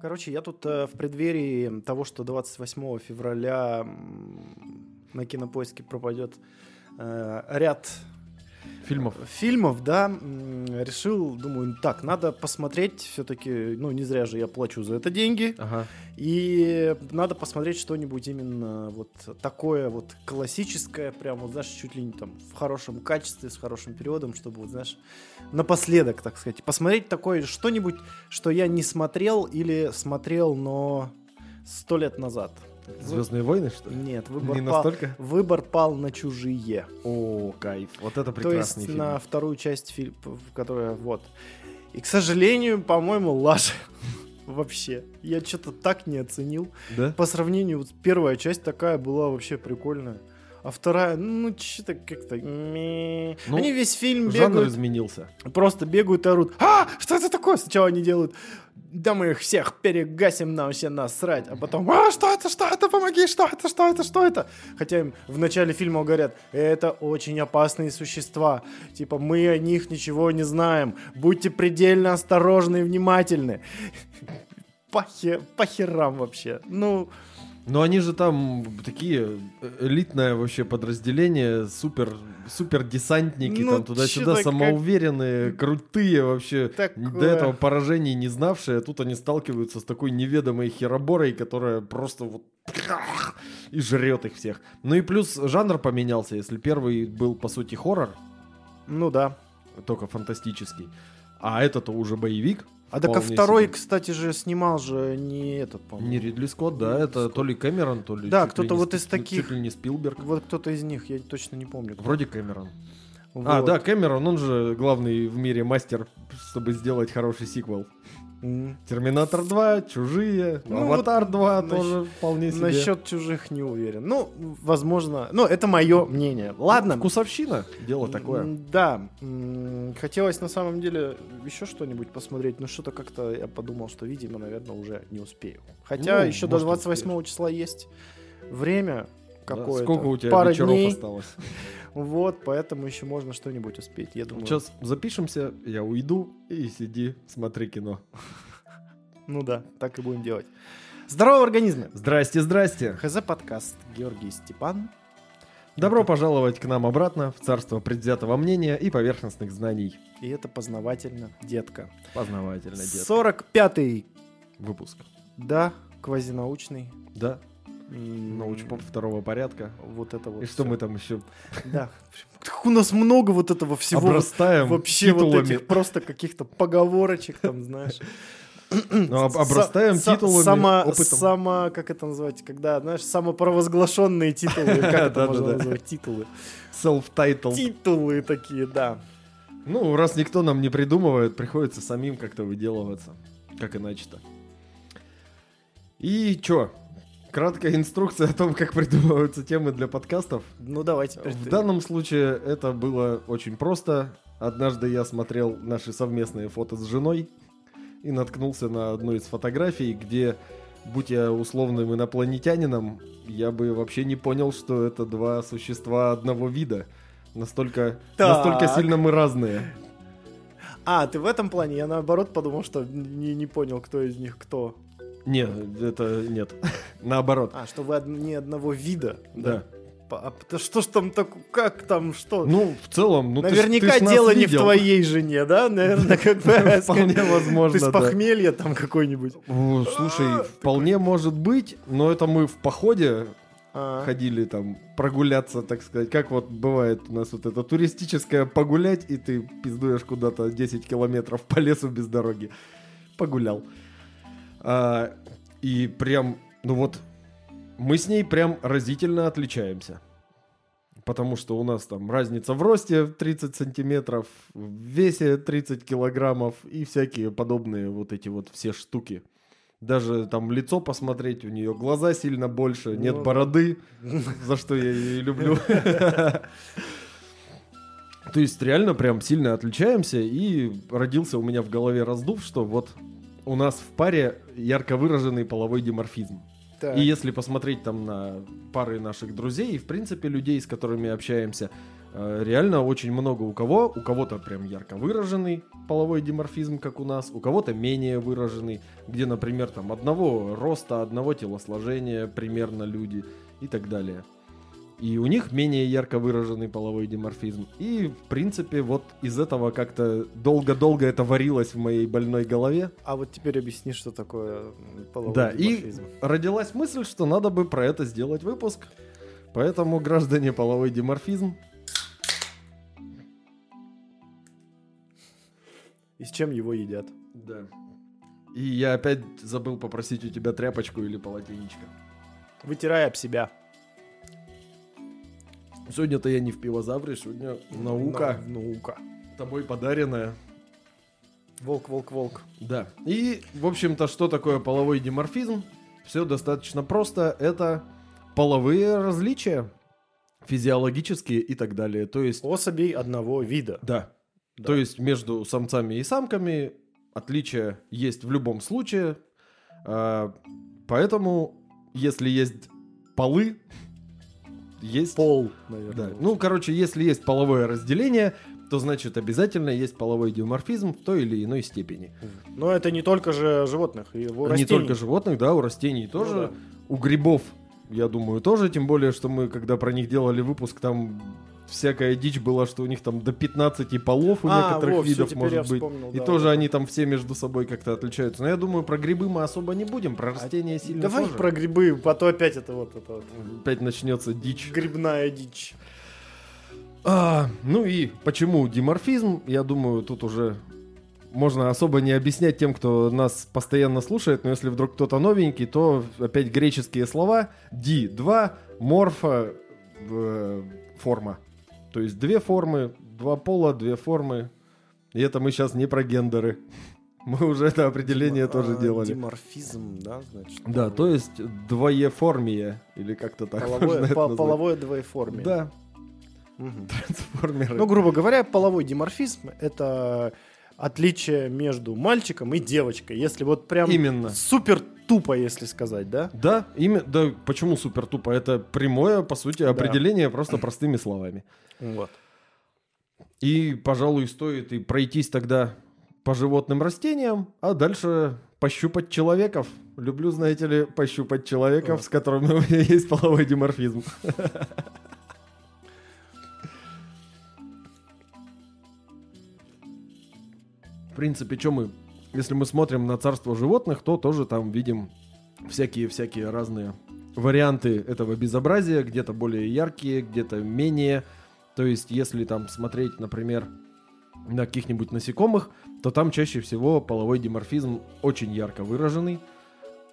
Короче, я тут э, в преддверии того, что 28 февраля на кинопоиске пропадет э, ряд Фильмов. фильмов, да, решил, думаю, так, надо посмотреть все-таки, ну, не зря же я плачу за это деньги, Ага. и надо посмотреть что-нибудь именно вот такое вот классическое, прям, вот, знаешь, чуть ли не там в хорошем качестве, с хорошим переводом, чтобы, вот, знаешь, напоследок, так сказать, посмотреть такое что-нибудь, что я не смотрел или смотрел, но сто лет назад. Звездные войны, что ли? Нет, выбор, Не пал, настолько? выбор пал на чужие. О, кайф. Вот это То прекрасный есть фильм. на вторую часть фильма, которая вот. И, к сожалению, по-моему, лажа. Вообще. Я что-то так не оценил. Да? По сравнению, вот первая часть такая была вообще прикольная. А вторая, ну, что-то как-то... Ну, они весь фильм Жанр бегают, изменился. просто бегают и орут. А, что это такое? Сначала они делают, да мы их всех перегасим, нам все насрать. А потом, а, что это, что это, помоги, что это, что это, что это? Хотя им в начале фильма говорят, это очень опасные существа. Типа, мы о них ничего не знаем. Будьте предельно осторожны и внимательны. По херам вообще. Ну, Но они же там такие э, элитное вообще подразделение, супер, супер десантники, Ну, там туда-сюда, чё-то как- самоуверенные, крутые вообще, Такое. до этого поражений не знавшие, а тут они сталкиваются с такой неведомой хероборой, которая просто вот и жрет их всех. Ну и плюс жанр поменялся, если первый был по сути хоррор, ну да. только фантастический, а это-то уже боевик. А так а второй, себе. кстати же, снимал же не этот, по-моему. Не Ридли Скотт, да, это то ли Кэмерон, то ли... Да, кто-то вот из таких. Чуть ли не Спилберг. Вот кто-то из них, я точно не помню. кто. Вроде Кэмерон. А, Вот. да, Кэмерон, он же главный в мире мастер, чтобы сделать хороший сиквел. Терминатор 2, Чужие, Ну, Аватар 2 насч- тоже вполне себе. Насчет чужих не уверен. Ну, возможно. Ну, это мое мнение. Ладно. Вкусовщина, дело такое. Да. Хотелось на самом деле еще что-нибудь посмотреть, но что-то как-то я подумал, что, видимо, наверное, уже не успею. Хотя Ну, еще до может, 28 числа есть время Да, какое-то. Сколько у тебя Пара вечеров дней. осталось? Вот, поэтому еще можно что-нибудь успеть. Я думаю. Сейчас запишемся, я уйду и сиди, смотри кино. Ну да, так и будем делать. Здорово в организме. Здрасте, здрасте. ХЗ подкаст Георгий Степан. Добро пожаловать к нам обратно в царство предвзятого мнения и поверхностных знаний. И это познавательно, детка. Познавательно, дед. 45-й, Выпуск. да, квазинаучный. Да, научпоп второго порядка. Вот это вот. И что мы там еще Да. Так У нас много вот этого всего. обрастаем Вообще вот титулами. этих просто каких-то поговорочек там, знаешь. Ну, об- обрастаем Са- титулами, Само, опытом. само, как это называть, когда, знаешь, самопровозглашенные титулы, как это можно назвать, титулы. Self-titled. Титулы такие, да. Ну, раз никто нам не придумывает, приходится самим как-то выделываться. Как иначе-то. И чё? Краткая инструкция о том, как придумываются темы для подкастов. Ну давай теперь В ты. данном случае это было очень просто. Однажды я смотрел наши совместные фото с женой и наткнулся на одну из фотографий, где, будь я условным инопланетянином, я бы вообще не понял, что это два существа одного вида. Настолько, Так. настолько сильно мы разные. А, ты в этом плане? Я наоборот подумал, что не, не понял, кто из них кто. Нет, это нет. Наоборот. А, что вы не одного вида. Да. По- А что ж там так, как там, что? Ну, в целом, ну ты Наверняка ты нас дело не в видел. твоей жене, да? Наверное, как бы... Вполне возможно, Ты с да. похмелья там какой-нибудь. Слушай, вполне может быть, но это мы в походе А, ходили там прогуляться, так сказать. Как вот бывает у нас вот это туристическое погулять, и ты пиздуешь куда-то 10 километров по лесу без дороги. Погулял. А, и прям, ну вот, мы с ней прям разительно отличаемся. Потому что у нас там разница в росте 30 сантиметров, в весе 30 килограммов и всякие подобные вот эти вот все штуки. Даже там лицо посмотреть, у нее глаза сильно больше, нет Ну бороды, за что я ее и люблю. То есть реально прям сильно отличаемся, и родился у меня в голове раздув, что вот у нас в паре ярко выраженный половой диморфизм. так. И если посмотреть там на пары наших друзей и, в принципе, людей, с которыми общаемся, Э, Реально очень много у кого. У кого-то прям ярко выраженный половой диморфизм, как у нас, у кого-то менее выраженный, где, например, там одного роста, одного телосложения примерно люди и так далее. И у них менее ярко выраженный половой диморфизм. И, в принципе, вот из этого как-то долго-долго это варилось в моей больной голове. А вот теперь объясни, что такое половой Да, и диморфизм. родилась мысль, что надо бы про это сделать выпуск. Поэтому, граждане, половой диморфизм. И с чем его едят? Да. И я опять забыл попросить у тебя тряпочку или полотенечко. Вытирай об себя. Сегодня-то я не в пивозавре, сегодня наука На- наука. тобой подаренная. Волк, волк, волк. Да. И, в общем-то, что такое половой диморфизм? Все достаточно просто. Это половые различия физиологические и так далее. То есть, Особей одного вида. да. Да. То есть между самцами и самками отличия есть в любом случае. А, поэтому, если есть полы, есть... Пол, наверное. Да. Ну, короче, если есть половое разделение, то значит обязательно есть половой диморфизм в той или иной степени. Но это не только же животных. И у Не растений. только животных, да, у растений тоже. Ну да. У грибов, я думаю, тоже. Тем более, что мы, когда про них делали выпуск, там всякая дичь была, что у них там до 15 полов у А, некоторых во, видов может быть. И да, тоже вот они там все между собой как-то отличаются. Но я думаю, про грибы мы особо не будем, про растения сильно Давай тоже. про грибы, а то опять это вот это вот Опять начнется дичь. грибная дичь. А, ну и почему диморфизм? Я думаю, тут уже можно особо не объяснять тем, кто нас постоянно слушает, но если вдруг кто-то новенький, то опять греческие слова. Ди, два, морфа, э, форма. То есть две формы, два пола, две формы. И это мы сейчас не про гендеры. Мы уже это определение тоже А, делали. Диморфизм, да, значит. Да, то есть двоеформия, или как-то так можно половое, это по- половое двоеформие. Да, Мгм. трансформеры. Ну, грубо говоря, половой диморфизм это отличие между мальчиком и девочкой. Если вот прям Именно. супер тупо, если сказать, да? Да, именно, да, почему супер тупо? Это прямое, по сути, определение просто простыми словами. Вот. И, пожалуй, стоит и пройтись тогда по животным растениям, а дальше пощупать человеков. Люблю, знаете ли, пощупать человеков, А. с которыми у меня есть половой диморфизм. В принципе, что мы, если мы смотрим на царство животных, то тоже там видим всякие-всякие разные варианты этого безобразия, где-то более яркие, где-то менее. То есть, если там смотреть, например, на каких-нибудь насекомых, то там чаще всего половой диморфизм очень ярко выраженный.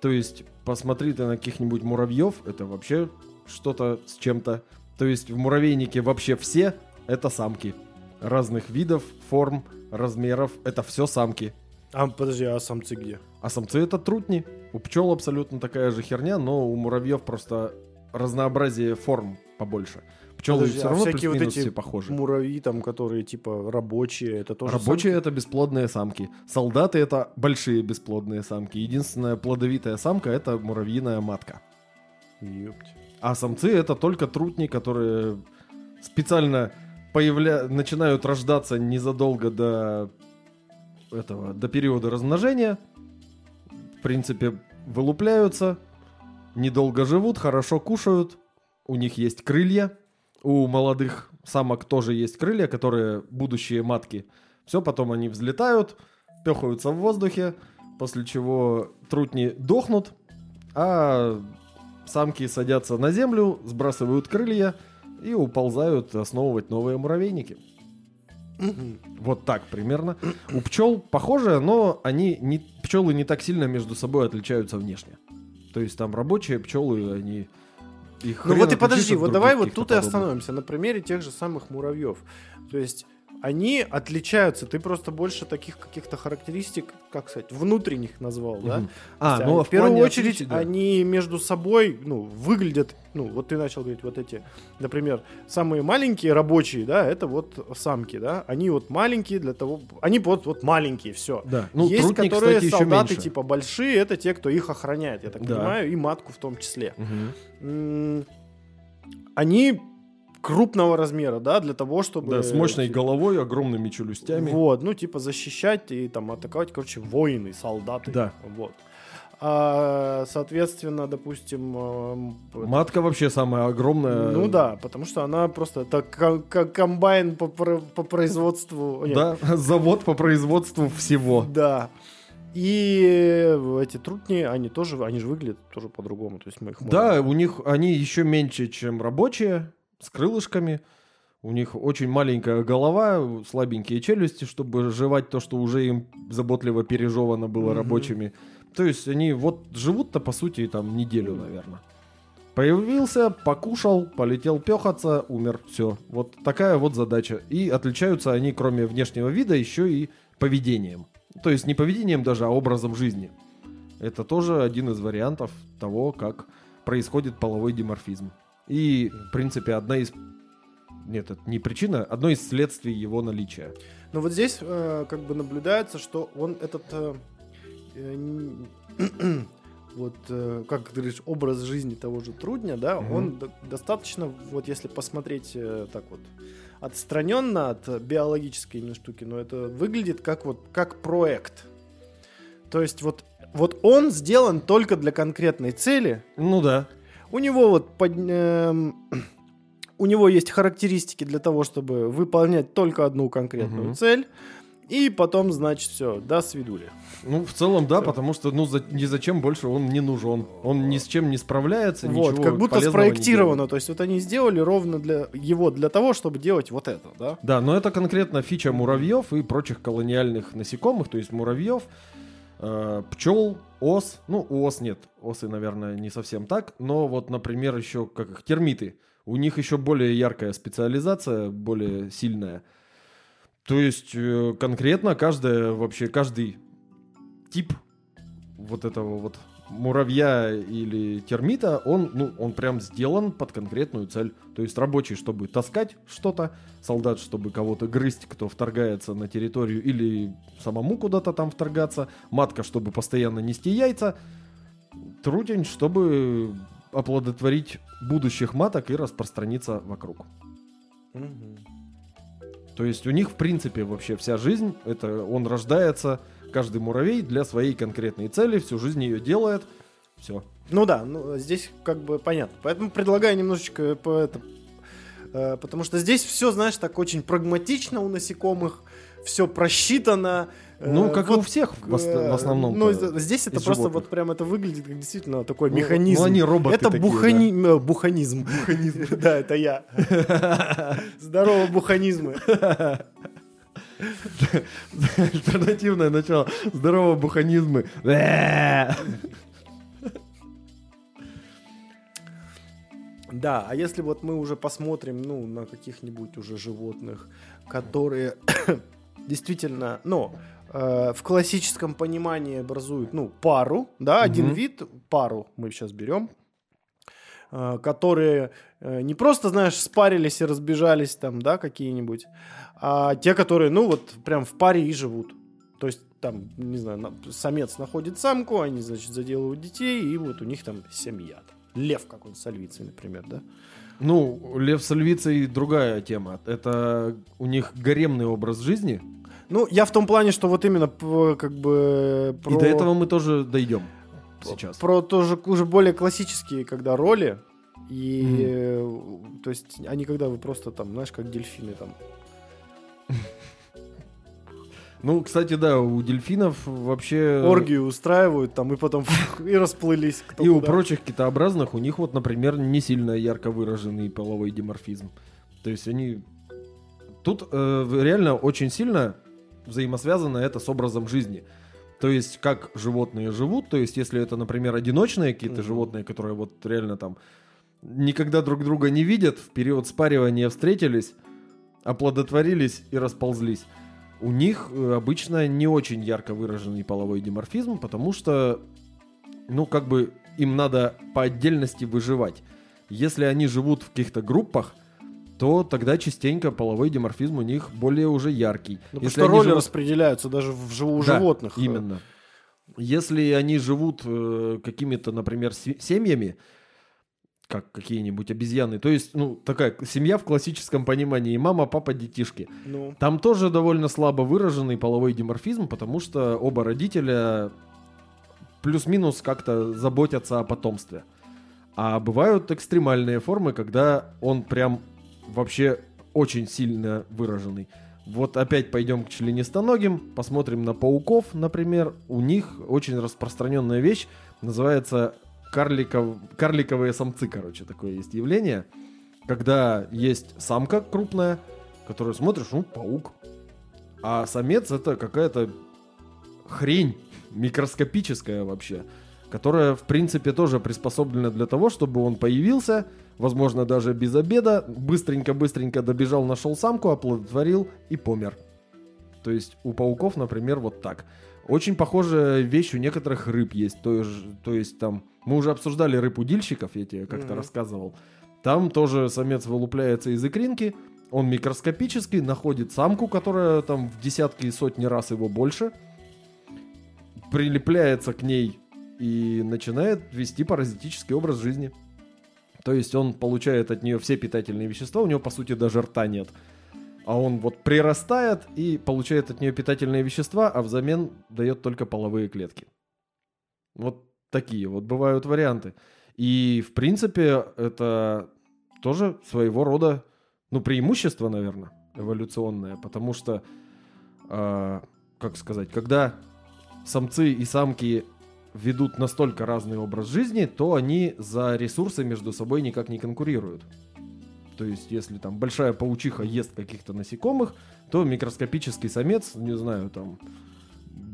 То есть, посмотри ты на каких-нибудь муравьев, это вообще что-то с чем-то. То есть, в муравейнике вообще все это самки. Разных видов, форм, размеров, это все самки. А подожди, а самцы где? А самцы это трутни. У пчел абсолютно такая же херня, но у муравьев просто разнообразие форм побольше. Пчелы Подожди, все а равно всякие вот эти все похожи. Муравьи там, которые типа рабочие, это тоже Рабочие самки? это бесплодные самки. Солдаты это большие бесплодные самки. Единственная плодовитая самка это муравьиная матка. Ёпть. А самцы это только трутни, которые специально появля... начинают рождаться незадолго до этого, до периода размножения. В принципе, вылупляются, недолго живут, хорошо кушают, у них есть крылья, у молодых самок тоже есть крылья, которые будущие матки. Все, потом они взлетают, пехаются в воздухе, после чего трутни дохнут, а самки садятся на землю, сбрасывают крылья и уползают основывать новые муравейники. Вот так примерно. У пчел похоже, но они не, пчелы не так сильно между собой отличаются внешне. То есть там рабочие пчелы, они... их Ну вот и подожди, от вот давай вот тут и остановимся на примере тех же самых муравьев. То есть они отличаются, ты просто больше таких каких-то характеристик, как сказать, внутренних назвал, да? Мгм. А, есть, ну а в первую очередь отличий, да. они между собой, ну, выглядят, ну, вот ты начал говорить вот эти, например, самые маленькие рабочие, да, это вот самки, да, они вот маленькие для того, они вот вот маленькие, все. Да. Ну, Есть, трутни, которые кстати, солдаты меньше. типа большие, это те, кто их охраняет, я так Да. понимаю, и матку в том числе. М, Они крупного размера, да, для того, чтобы... Да, с мощной типа, головой, огромными челюстями. Вот, ну, типа защищать и там атаковать, короче, воины, солдаты. Да. Вот. А, соответственно, допустим... эм, Матка вообще самая огромная. Ну да, потому что она просто это ко- комбайн по, по производству. нет, Да, завод по производству всего. Да. И эти трутни, они тоже, они же выглядят тоже по-другому. То есть мы их можем- Да, у них они еще меньше, чем рабочие, с крылышками. У них очень маленькая голова, слабенькие челюсти, чтобы жевать то, что уже им заботливо пережевано было Мгм. рабочими. То есть они вот живут-то, по сути, там неделю, наверное. Появился, покушал, полетел пехаться, умер. Все. Вот такая вот задача. И отличаются они, кроме внешнего вида, еще и поведением. То есть не поведением даже, а образом жизни. Это тоже один из вариантов того, как происходит половой диморфизм. И, в принципе, одна из... Нет, это не причина, одно из следствий его наличия. Но вот здесь э, как бы наблюдается, что он этот... э, э, вот, э, как ты говоришь, образ жизни того же трудня, да, Мгм. он до- достаточно, вот если посмотреть э, так вот отстраненно от биологической именно штуки, но это выглядит как вот как проект. То есть вот, вот он сделан только для конкретной цели, Ну да. У него вот под- эм, у него есть характеристики для того, чтобы выполнять только одну конкретную Мгм. цель. И потом, значит, все, до свидули. Ну, в целом, да, Всё. потому что, ну, за, ни зачем больше он не нужен. Он ни с чем не справляется, вот, ничего как будто спроектировано. То есть вот они сделали ровно для его для того, чтобы делать вот это, да? Да, но это конкретно фича муравьев и прочих колониальных насекомых, то есть муравьев, э, пчел, ос. Ну, у ос нет, осы, наверное, не совсем так, но вот, например, еще как их термиты. У них еще более яркая специализация, более сильная. То есть э, конкретно каждая, вообще каждый тип вот этого вот муравья или термита, он, ну, он прям сделан под конкретную цель. То есть рабочий, чтобы таскать что-то, солдат, чтобы кого-то грызть, кто вторгается на территорию или самому куда-то там вторгаться, матка, чтобы постоянно нести яйца, трудень, чтобы оплодотворить будущих маток и распространиться вокруг. То есть у них, в принципе, вообще вся жизнь, это он рождается, каждый муравей для своей конкретной цели, всю жизнь ее делает, все. Ну да, ну, здесь как бы понятно. Поэтому предлагаю немножечко по это, э, потому что здесь все, знаешь, так очень прагматично у насекомых, все просчитано. э, Ну, как и вот, у всех в, ос- э, в основном. Ну, здесь это просто животных. вот прям это выглядит как действительно такой Ну, механизм. ну, они роботы это такие, бухани- э, буханизм. Да, это я. Здорово, буханизмы. Альтернативное начало. Здорово, буханизмы. Да, а если вот мы уже посмотрим, ну, на каких-нибудь уже животных, которые действительно, ну, э, в классическом понимании образуют, ну, пару, да, один Мгм. вид, пару мы сейчас берем, э, которые э, не просто, знаешь, спарились и разбежались там, да, какие-нибудь, а те, которые, ну, вот прям в паре и живут. То есть там, не знаю, на- самец находит самку, они, значит, заделывают детей, и вот у них там семья. Лев какой-то с альвицей, например, да? Ну, лев с львицей другая тема. Это у них гаремный образ жизни. Ну, я в том плане, что вот именно как бы про, И до этого мы тоже дойдем сейчас. про тоже уже более классические, когда роли. И э, то есть они когда вы просто там, знаешь, как дельфины там. Ну, кстати, да, у дельфинов вообще... Оргию устраивают там и потом и расплылись. И у прочих китообразных у них вот, например, не сильно ярко выраженный половой диморфизм. То есть они... Тут э, реально очень сильно взаимосвязано это с образом жизни. То есть как животные живут, то есть если это, например, одиночные какие-то животные, которые вот реально там никогда друг друга не видят, в период спаривания встретились, оплодотворились и расползлись. У них э, обычно не очень ярко выраженный половой диморфизм, потому что, ну, как бы им надо по отдельности выживать. Если они живут в каких-то группах, то тогда частенько половой диморфизм у них более уже яркий. Ну, потому Если что они роли живут- распределяются даже в жив- у Да, животных. Именно. Если они живут э, какими-то, например, се- семьями, как какие-нибудь обезьяны. То есть, ну, такая семья в классическом понимании. Мама, папа, детишки. Ну, Там тоже довольно слабо выраженный половой диморфизм, потому что оба родителя плюс-минус как-то заботятся о потомстве. А бывают экстремальные формы, когда он прям вообще очень сильно выраженный. Вот опять пойдем к членистоногим, посмотрим на пауков, например. У них очень распространенная вещь, называется карликов... карликовые самцы, короче, такое есть явление. Когда есть самка крупная, которую смотришь, ну, паук. А самец это какая-то хрень микроскопическая вообще, которая, в принципе, тоже приспособлена для того, чтобы он появился, возможно, даже без обеда, быстренько-быстренько добежал, нашел самку, оплодотворил и помер. То есть у пауков, например, вот так. Очень похожая вещь у некоторых рыб есть. То есть, то есть там... Мы уже обсуждали рыб-удильщиков, я тебе как-то Мгм. рассказывал. Там тоже самец вылупляется из икринки, он микроскопический, находит самку, которая там в десятки и сотни раз его больше, прилепляется к ней и начинает вести паразитический образ жизни. То есть он получает от нее все питательные вещества, у него по сути даже рта нет. А он вот прирастает и получает от нее питательные вещества, а взамен дает только половые клетки. Вот такие вот бывают варианты. И в принципе это тоже своего рода, ну, преимущество, наверное, эволюционное, потому что, э, как сказать, когда самцы и самки ведут настолько разный образ жизни, то они за ресурсы между собой никак не конкурируют. То есть, если там большая паучиха ест каких-то насекомых, то микроскопический самец, не знаю, там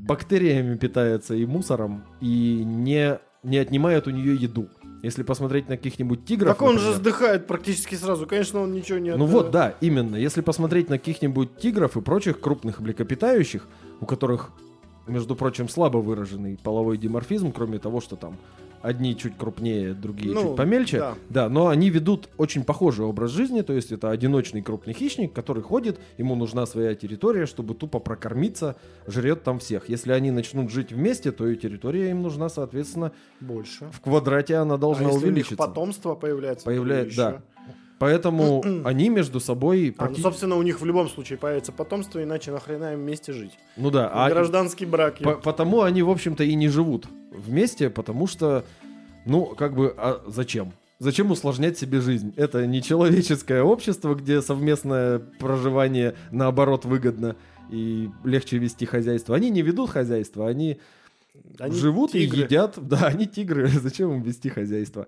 бактериями питается и мусором, и не, не отнимает у нее еду. Если посмотреть на каких-нибудь тигров... так он же например, сдыхает практически сразу. Конечно, он ничего не... ну от- вот, да, именно. Если посмотреть на каких-нибудь тигров и прочих крупных млекопитающих, у которых, между прочим, слабо выраженный половой диморфизм, кроме того, что там одни чуть крупнее, другие Ну, чуть помельче, да. да, но они ведут очень похожий образ жизни, то есть это одиночный крупный хищник, который ходит, ему нужна своя территория, чтобы тупо прокормиться, жрет там всех. Если они начнут жить вместе, то и территория им нужна, соответственно, Больше. в квадрате она А должна если у них увеличиться. потомство появляется? то Появляет- еще. Поэтому они между собой А, ну, собственно, у них в любом случае появится потомство, иначе нахрена им вместе жить? Ну да, а Гражданский брак. по- потому они, в общем-то, и не живут вместе, потому что, ну, как бы, а зачем? Зачем усложнять себе жизнь? Это не человеческое общество, где совместное проживание, наоборот, выгодно и легче вести хозяйство. Они не ведут хозяйство, они, Они живут тигры. и едят. Да, они тигры, зачем им вести хозяйство?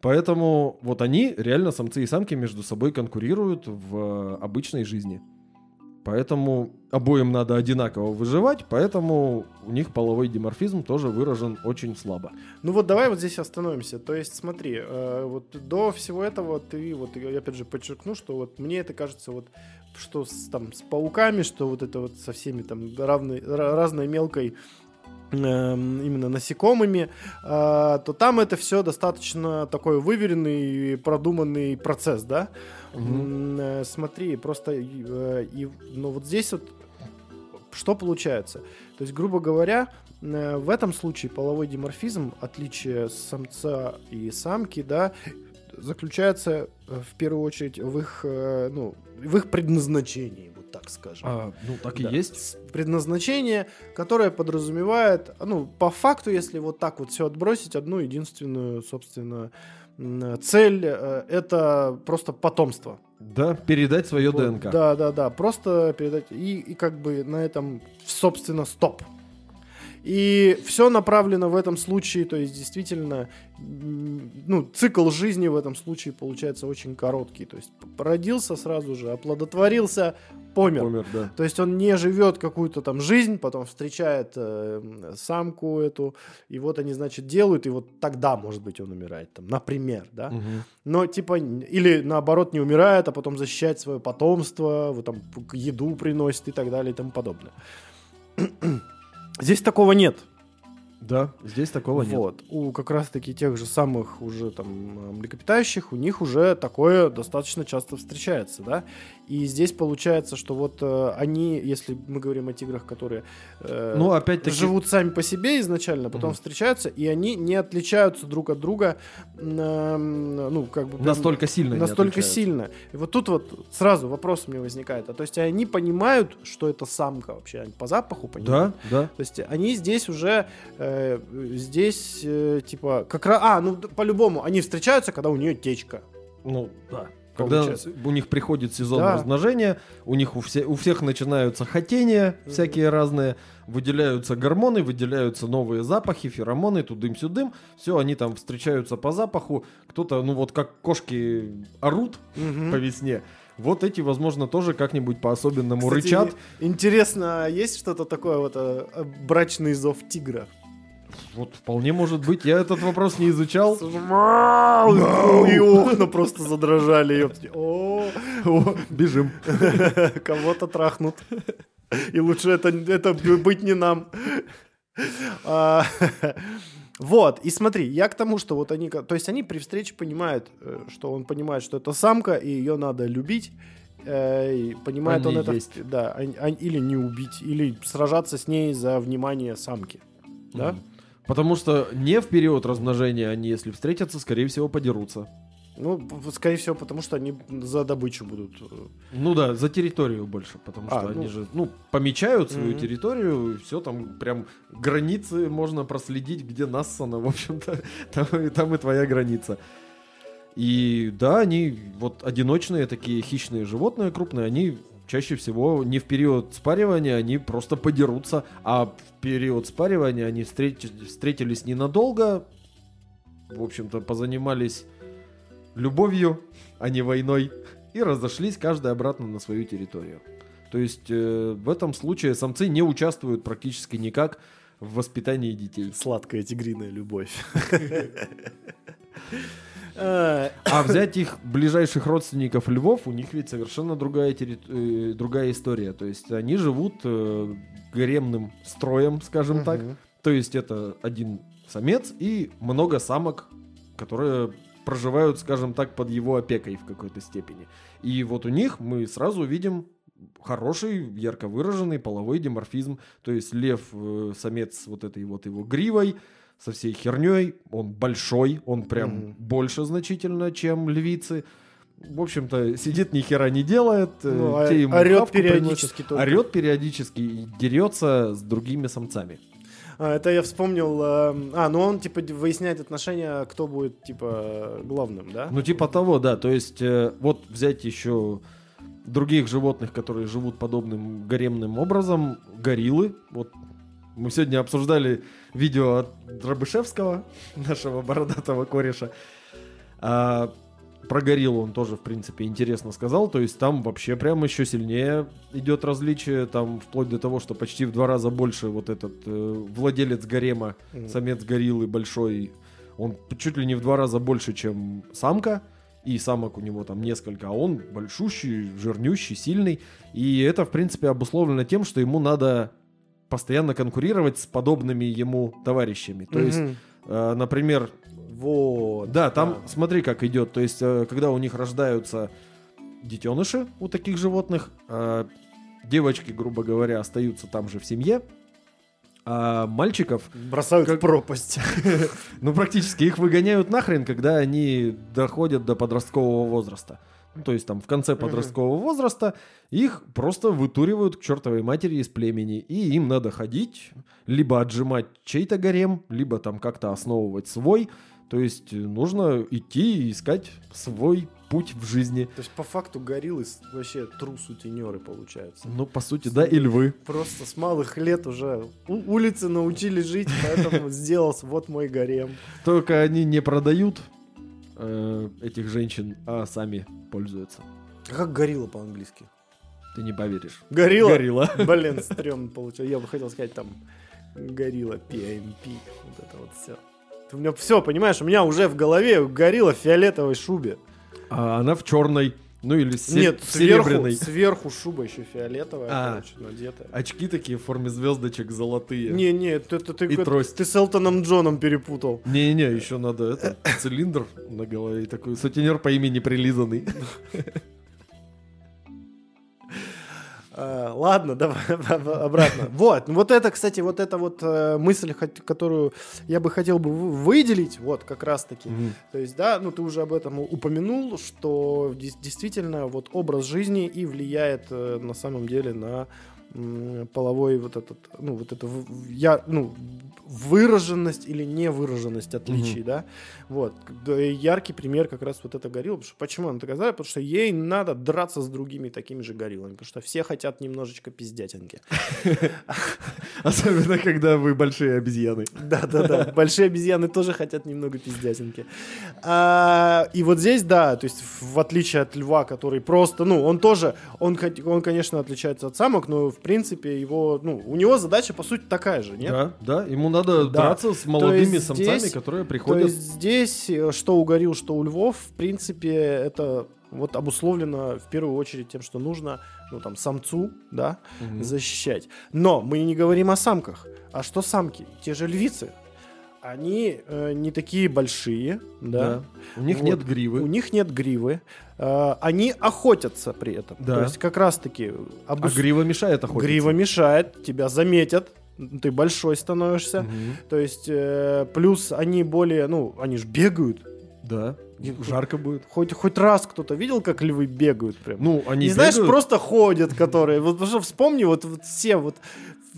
Поэтому вот они, реально, самцы и самки между собой конкурируют в обычной жизни. Поэтому обоим надо одинаково выживать, поэтому у них половой диморфизм тоже выражен очень слабо. Ну вот давай вот здесь остановимся. То есть смотри, э, вот до всего этого ты, вот я опять же подчеркну, что вот мне это кажется вот что с, там с пауками, что вот это вот со всеми там равной, ра- разной мелкой именно насекомыми, э, то там это все достаточно такой выверенный и продуманный процесс, да? Э, Смотри, просто э, и, ну вот здесь вот что получается? То есть, грубо говоря, в этом случае половой диморфизм, отличие самца и самки, да, заключается в первую очередь в их, ну, в их предназначении, так скажем. ну, так Да. и есть. Предназначение, которое подразумевает, ну, по факту, если вот так вот все отбросить, одну единственную, собственно, цель э, это просто потомство. Да, передать свое Вот, ДНК. Да, да, да. Просто передать. И, и как бы на этом, собственно, стоп. И все направлено в этом случае, то есть действительно, ну, цикл жизни в этом случае получается очень короткий. То есть родился сразу же, оплодотворился, помер. Помер, да. То есть он не живет какую-то там жизнь, потом встречает э, самку эту, и вот они, значит, делают, и вот тогда, может быть, он умирает, там, например, да. Мгм. Но типа, или наоборот не умирает, а потом защищает свое потомство, вот там еду приносит и так далее и тому подобное. Здесь такого нет. Да, здесь такого нет. Вот. У как раз-таки тех же самых уже там э, млекопитающих, у них уже такое достаточно часто встречается, да. И здесь получается, что вот э, они, если мы говорим о тиграх, которые э, Ну, опять-таки... живут сами по себе изначально, потом Мгм. встречаются, и они не отличаются друг от друга, м, ну, как бы... Настолько сильно настолько сильно. И вот тут вот сразу вопрос у меня возникает. А то есть они понимают, что это самка вообще? Они по запаху понимают? Да, да. То есть они здесь уже, э, здесь, э, типа, как раз... А, ну, по-любому, они встречаются, когда у нее течка. Ну, да. Когда Получается. у них приходит сезон Да. размножения, у них у, все, у всех начинаются хотения Мгм. всякие разные, выделяются гормоны, выделяются новые запахи, феромоны, тудым-сюдым. Все, они там встречаются по запаху. Кто-то, ну вот как кошки орут Мгм. по весне, вот эти, возможно, тоже как-нибудь по-особенному Кстати, рычат. Интересно, а есть что-то такое вот э, э, брачный зов тигра? Вот вполне может быть. Я этот вопрос не изучал. И окна просто задрожали. бежим. Кого-то трахнут. И лучше это, это быть не нам. А, Вот, и смотри, я к тому, что вот они, то есть они при встрече понимают, э, что он понимает, что это самка, и ее надо любить, э, и понимает А он это, есть. да, или не убить, или сражаться с ней за внимание самки, да? Мгм. Потому что не в период размножения они, если встретятся, скорее всего, подерутся. Ну, скорее всего, потому что они за добычу будут. э, Ну да, за территорию больше, потому А, что они ну. же, ну, помечают свою Мгм. территорию, и все там прям границы можно проследить, где нассано, в общем-то, там, и- там и твоя граница. И да, они вот одиночные такие хищные животные крупные, они чаще всего не в период спаривания, они просто подерутся, а в период спаривания они встрети- встретились ненадолго, в общем-то, позанимались любовью, а не войной, и разошлись каждый обратно на свою территорию. То есть э, в этом случае самцы не участвуют практически никак в воспитании детей. Сладкая тигриная любовь. А взять их ближайших родственников львов, у них ведь совершенно другая, терри- э, другая история. То есть они живут э, гаремным строем, скажем так. мгм. То есть это один самец и много самок, которые проживают, скажем так, под его опекой в какой-то степени. И вот у них мы сразу видим хороший, ярко выраженный половой диморфизм. То есть лев, э, самец вот этой вот его гривой, со всей херней, он большой, он прям Мгм. больше значительно, чем львицы. В общем-то, сидит ни хера не делает, э, Ну, а- те ему хавку приносят. периодически только. Орет периодически и дерется с другими самцами. А, это я вспомнил. э, А, ну он типа выясняет отношения, кто будет типа главным, да? Ну, типа того, да. То есть, э, вот взять еще других животных, которые живут подобным гаремным образом, гориллы. Вот мы сегодня обсуждали видео от Дробышевского, нашего бородатого кореша. А, про гориллу он тоже, в принципе, интересно сказал. То есть там вообще прям еще сильнее идет различие. Там вплоть до того, что почти в два раза больше вот этот э, владелец гарема Мгм. самец гориллы большой, он чуть ли не в два раза больше, чем самка, и самок у него там несколько, а он большущий, жирнющий, сильный, и это, в принципе, обусловлено тем, что ему надо постоянно конкурировать с подобными ему товарищами. То есть, Мгм. э, например, Вот. да, там смотри, как идет. То есть, э, когда у них рождаются детеныши у таких животных, э, девочки, грубо говоря, остаются там же в семье, а мальчиков Бросают Как- в пропасть. ну, практически их выгоняют нахрен, когда они доходят до подросткового возраста. Ну, то есть там в конце подросткового возраста их просто вытуривают к чертовой матери из племени. И им надо ходить, либо отжимать чей-то гарем, либо там как-то основывать свой. То есть э, нужно идти и искать свой путь в жизни. То есть по факту гориллы с- вообще тру-сутенеры получаются. Ну, по сути, да, и львы. Просто с малых лет уже улицы научили жить, поэтому сделал вот мой гарем. Только они не продают э, этих женщин, а сами пользуются. А как горилла по-английски? Ты не поверишь. Горилла? Горилла. Блин, стрёмно получилось. Я бы хотел сказать там горилла PMP. Вот это вот все. У меня все, понимаешь, у меня уже в голове горилла в фиолетовой шубе. А она в черной. Ну или се- Нет, сверху, серебряный. сверху шуба еще фиолетовая, А. короче, надетая. Очки такие в форме звездочек золотые. Не, не, это, это ты, И это- трость. ты с Элтоном Джоном перепутал. Не-не, еще надо это, цилиндр на голове такой сутенер по имени Прилизанный. А, ладно, давай обратно. Вот, ну вот это, кстати, вот эта вот э, мысль, которую я бы хотел бы вы- выделить, вот как раз таки. Мгм. То есть, да, ну ты уже об этом упомянул, что действительно вот образ жизни и влияет э, на самом деле на половой вот этот, ну вот это я, ну выраженность или невыраженность отличий, да, вот Да, и яркий пример как раз вот это горилла, потому что почему она такая потому что ей надо драться с другими такими же гориллами, потому что все хотят немножечко пиздятинки. Особенно, когда вы большие обезьяны. Да-да-да, большие обезьяны тоже хотят немного пиздятинки. А, и вот здесь, да, то есть в отличие от льва, который просто, ну, он тоже, он, он конечно, отличается от самок, но, в принципе, его, ну, у него задача, по сути, такая же, нет? Да, да, ему надо Да. драться с молодыми самцами, здесь- которые То приходят. есть здесь, э, что у горилл, что у львов, в принципе, это вот обусловлено в первую очередь тем, что нужно, ну, там, самцу, да, Мгм. защищать. Но мы не говорим о самках. А что самки? Те же львицы. Они э, не такие большие, да. Да. У них Вот. нет гривы. У них нет гривы. Э, они охотятся при этом. Да. То есть как раз-таки А обус- грива мешает охотиться. грива мешает, тебя заметят, ты большой становишься. Мгм. То есть э, плюс они более, ну, они же бегают. Да. И- Жарко будет. Хоть, хоть раз кто-то видел, как львы бегают прям? Ну, они не знаешь, бегают. просто ходят, которые. Вот потому что вспомни вот, вот все вот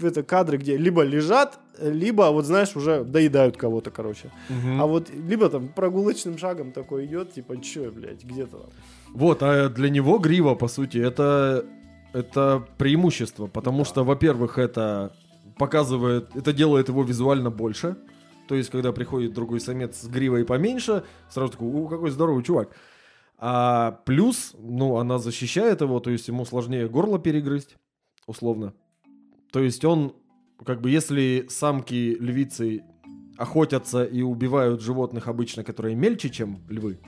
это кадры, где либо лежат, либо вот знаешь уже доедают кого-то, короче. Мгм. А вот либо там прогулочным шагом такой идет, типа, че, блядь, где-то там. Вот, а для него грива, по сути, это, это преимущество, потому Да. что, во-первых, это показывает, это делает его визуально больше. То есть, когда приходит другой самец с гривой поменьше, сразу такой, у, какой здоровый чувак. А плюс, ну, она защищает его, то есть ему сложнее горло перегрызть, условно. То есть он, как бы, если самки львицы охотятся и убивают животных обычно, которые мельче, чем львы,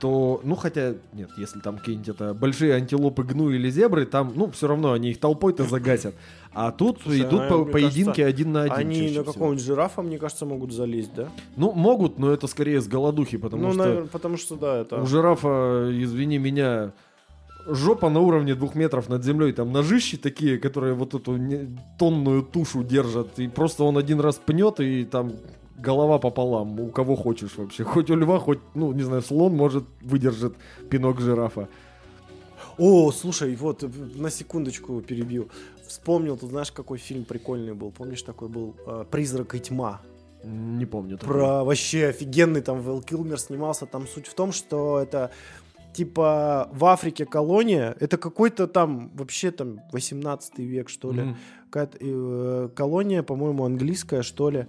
то, ну, хотя, нет, если там какие-нибудь это большие антилопы, гну или зебры, там, ну, все равно они их толпой-то загасят. А тут Слушай, идут а, по- поединки кажется, один на один. Они на какого-нибудь жирафа, мне кажется, могут залезть, да? Ну, могут, но это скорее с голодухи, потому ну, что наверное, потому что, да, это... у жирафа, извини меня, жопа на уровне двух метров над землей, там ножищи такие, которые вот эту тонную тушу держат, и просто он один раз пнет, и там голова пополам, у кого хочешь вообще. Хоть у льва, хоть, ну, не знаю, слон может выдержит пинок жирафа. О, слушай, вот на секундочку перебью. Вспомнил, ты знаешь, какой фильм прикольный был? Помнишь, такой был э, «Призрак и тьма»? Не помню. такого. Про вообще офигенный там Вэл Килмер снимался. Там суть в том, что это типа в Африке колония. Это какой-то там вообще там 18 век, что ли. Э, колония, по-моему, английская, что ли.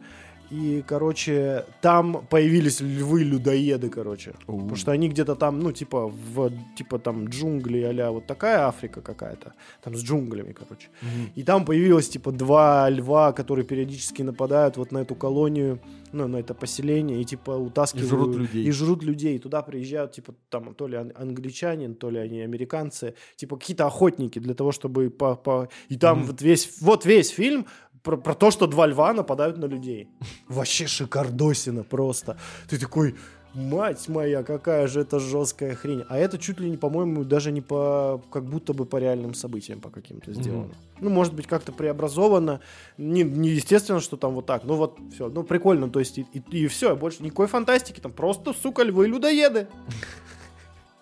И, короче, там появились львы-людоеды, короче. Оу. Потому что они где-то там, ну, типа, в, типа, там, джунгли а вот такая Африка какая-то. Там с джунглями, короче. Мгм. И там появилось, типа, два льва, которые периодически нападают вот на эту колонию, ну, на это поселение, и, типа, утаскивают... И жрут людей. И жрут людей. И туда приезжают, типа, там, то ли ан- англичанин, то ли они американцы, типа, какие-то охотники для того, чтобы по... по... И там Мгм. вот весь, вот весь фильм про, про то, что два льва нападают на людей. Вообще шикардосина просто. Ты такой... Мать моя, какая же это жесткая хрень. А это чуть ли не, по-моему, даже не по... Как будто бы по реальным событиям по каким-то сделано. Ну, может быть, как-то преобразовано. Не, не естественно, что там вот так. Ну, вот, все. Ну, прикольно. То есть, и, и, все. Больше никакой фантастики. Там просто, сука, львы-людоеды.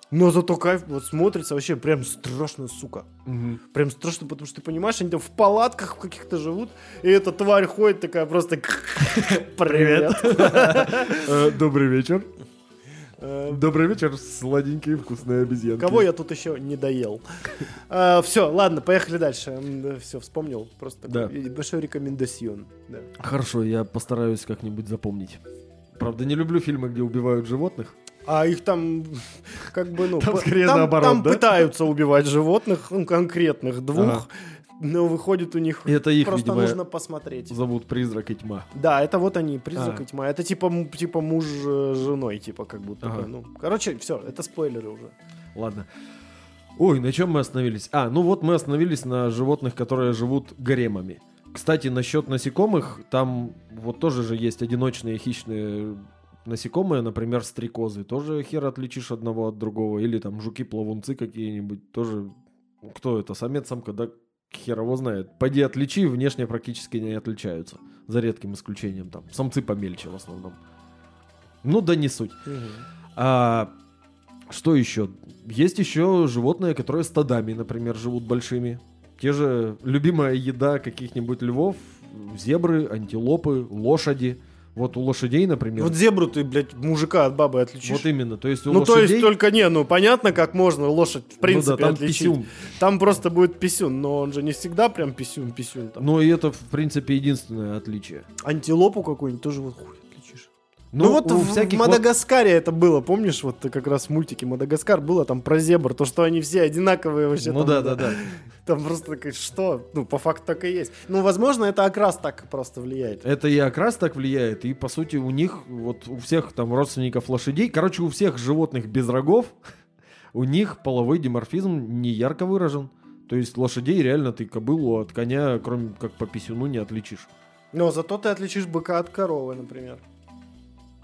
Но зато кайф вот смотрится вообще прям страшно, сука. Мгм. Прям страшно, потому что ты понимаешь, они там в палатках в каких-то живут, и эта тварь ходит такая просто... Привет. Э, Добрый вечер. Э, Добрый вечер, сладенькие вкусные обезьянки. Кого я тут еще не доел? Все, ладно, поехали дальше. Все, вспомнил. Просто Да. большой рекомендацион. Да. Хорошо, я постараюсь как-нибудь запомнить. Правда, не люблю фильмы, где убивают животных. А их там, как бы, ну, Там скорее там, наоборот, там да? пытаются убивать животных, ну, конкретных двух, Ага. но выходит у них И это их, просто видимо, нужно посмотреть. зовут призрак и тьма. Да, это вот они, призрак А. и тьма. Это типа, типа муж с женой, типа как будто Ага. бы. Ну, короче, все, это спойлеры уже. Ладно. Ой, на чем мы остановились? А, ну вот мы остановились на животных, которые живут гаремами. Кстати, насчет насекомых, там вот тоже же есть одиночные хищные насекомые, например, стрекозы. Тоже хер отличишь одного от другого. Или там жуки-плавунцы какие-нибудь. Тоже, кто это, самец, самка, да хер его знает. Пойди отличи, внешне практически не отличаются. За редким исключением там. Самцы помельче в основном. Ну да не суть. А что еще? Есть еще животные, которые стадами, например, живут большими. Те же любимая еда каких-нибудь львов, зебры, антилопы, лошади. Вот у лошадей, например. Вот зебру ты, блядь, мужика от бабы отличишь. Вот именно. То есть у ну, лошадей... то есть только не, ну понятно, как можно лошадь в принципе ну да, там отличить. писюн. Там просто будет писюн, но он же не всегда прям писюн, писюн. Там. Ну и это, в принципе, единственное отличие. Антилопу какую-нибудь тоже вот хуй. Ну, Ну, вот в всяких вот- Мадагаскаре это было, помнишь, вот как раз в мультике Мадагаскар было там про зебр, то, что они все одинаковые вообще. Ну там, да, да, да. Там просто такое, что? Ну, по факту так и есть. Ну, возможно, это окрас так просто влияет. Это и окрас так влияет, и по сути у них, вот у всех там родственников лошадей, короче, у всех животных без рогов, у них половой диморфизм не ярко выражен. То есть лошадей реально ты кобылу от коня, кроме как по писюну, не отличишь. Но зато ты отличишь быка от коровы, например.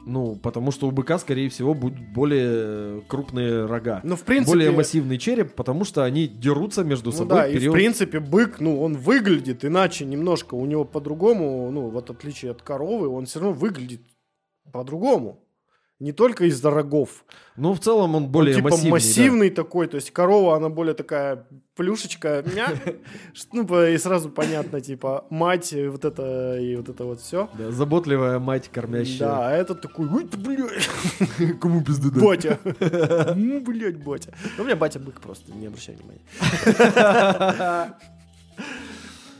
Ну, потому что у быка, скорее всего, будут более крупные рога. Ну, в принципе... более массивный череп, потому что они дерутся между Ну собой да, в и в период... принципе бык, ну, он выглядит иначе немножко, у него по-другому, ну, вот отличие от коровы, он все равно выглядит по-другому. Не только из-за рогов. Ну, в целом он более он, типа массивный. да. массивный такой, то есть корова, она более такая плюшечка, ну, и сразу понятно, типа, мать, и вот это, и вот это вот все. Да, заботливая мать, кормящая. Да, а этот такой, ой, ты, блядь, Кому пизды дать? батя. Ну, блядь, батя. Ну, у меня батя бык просто, не обращай внимания.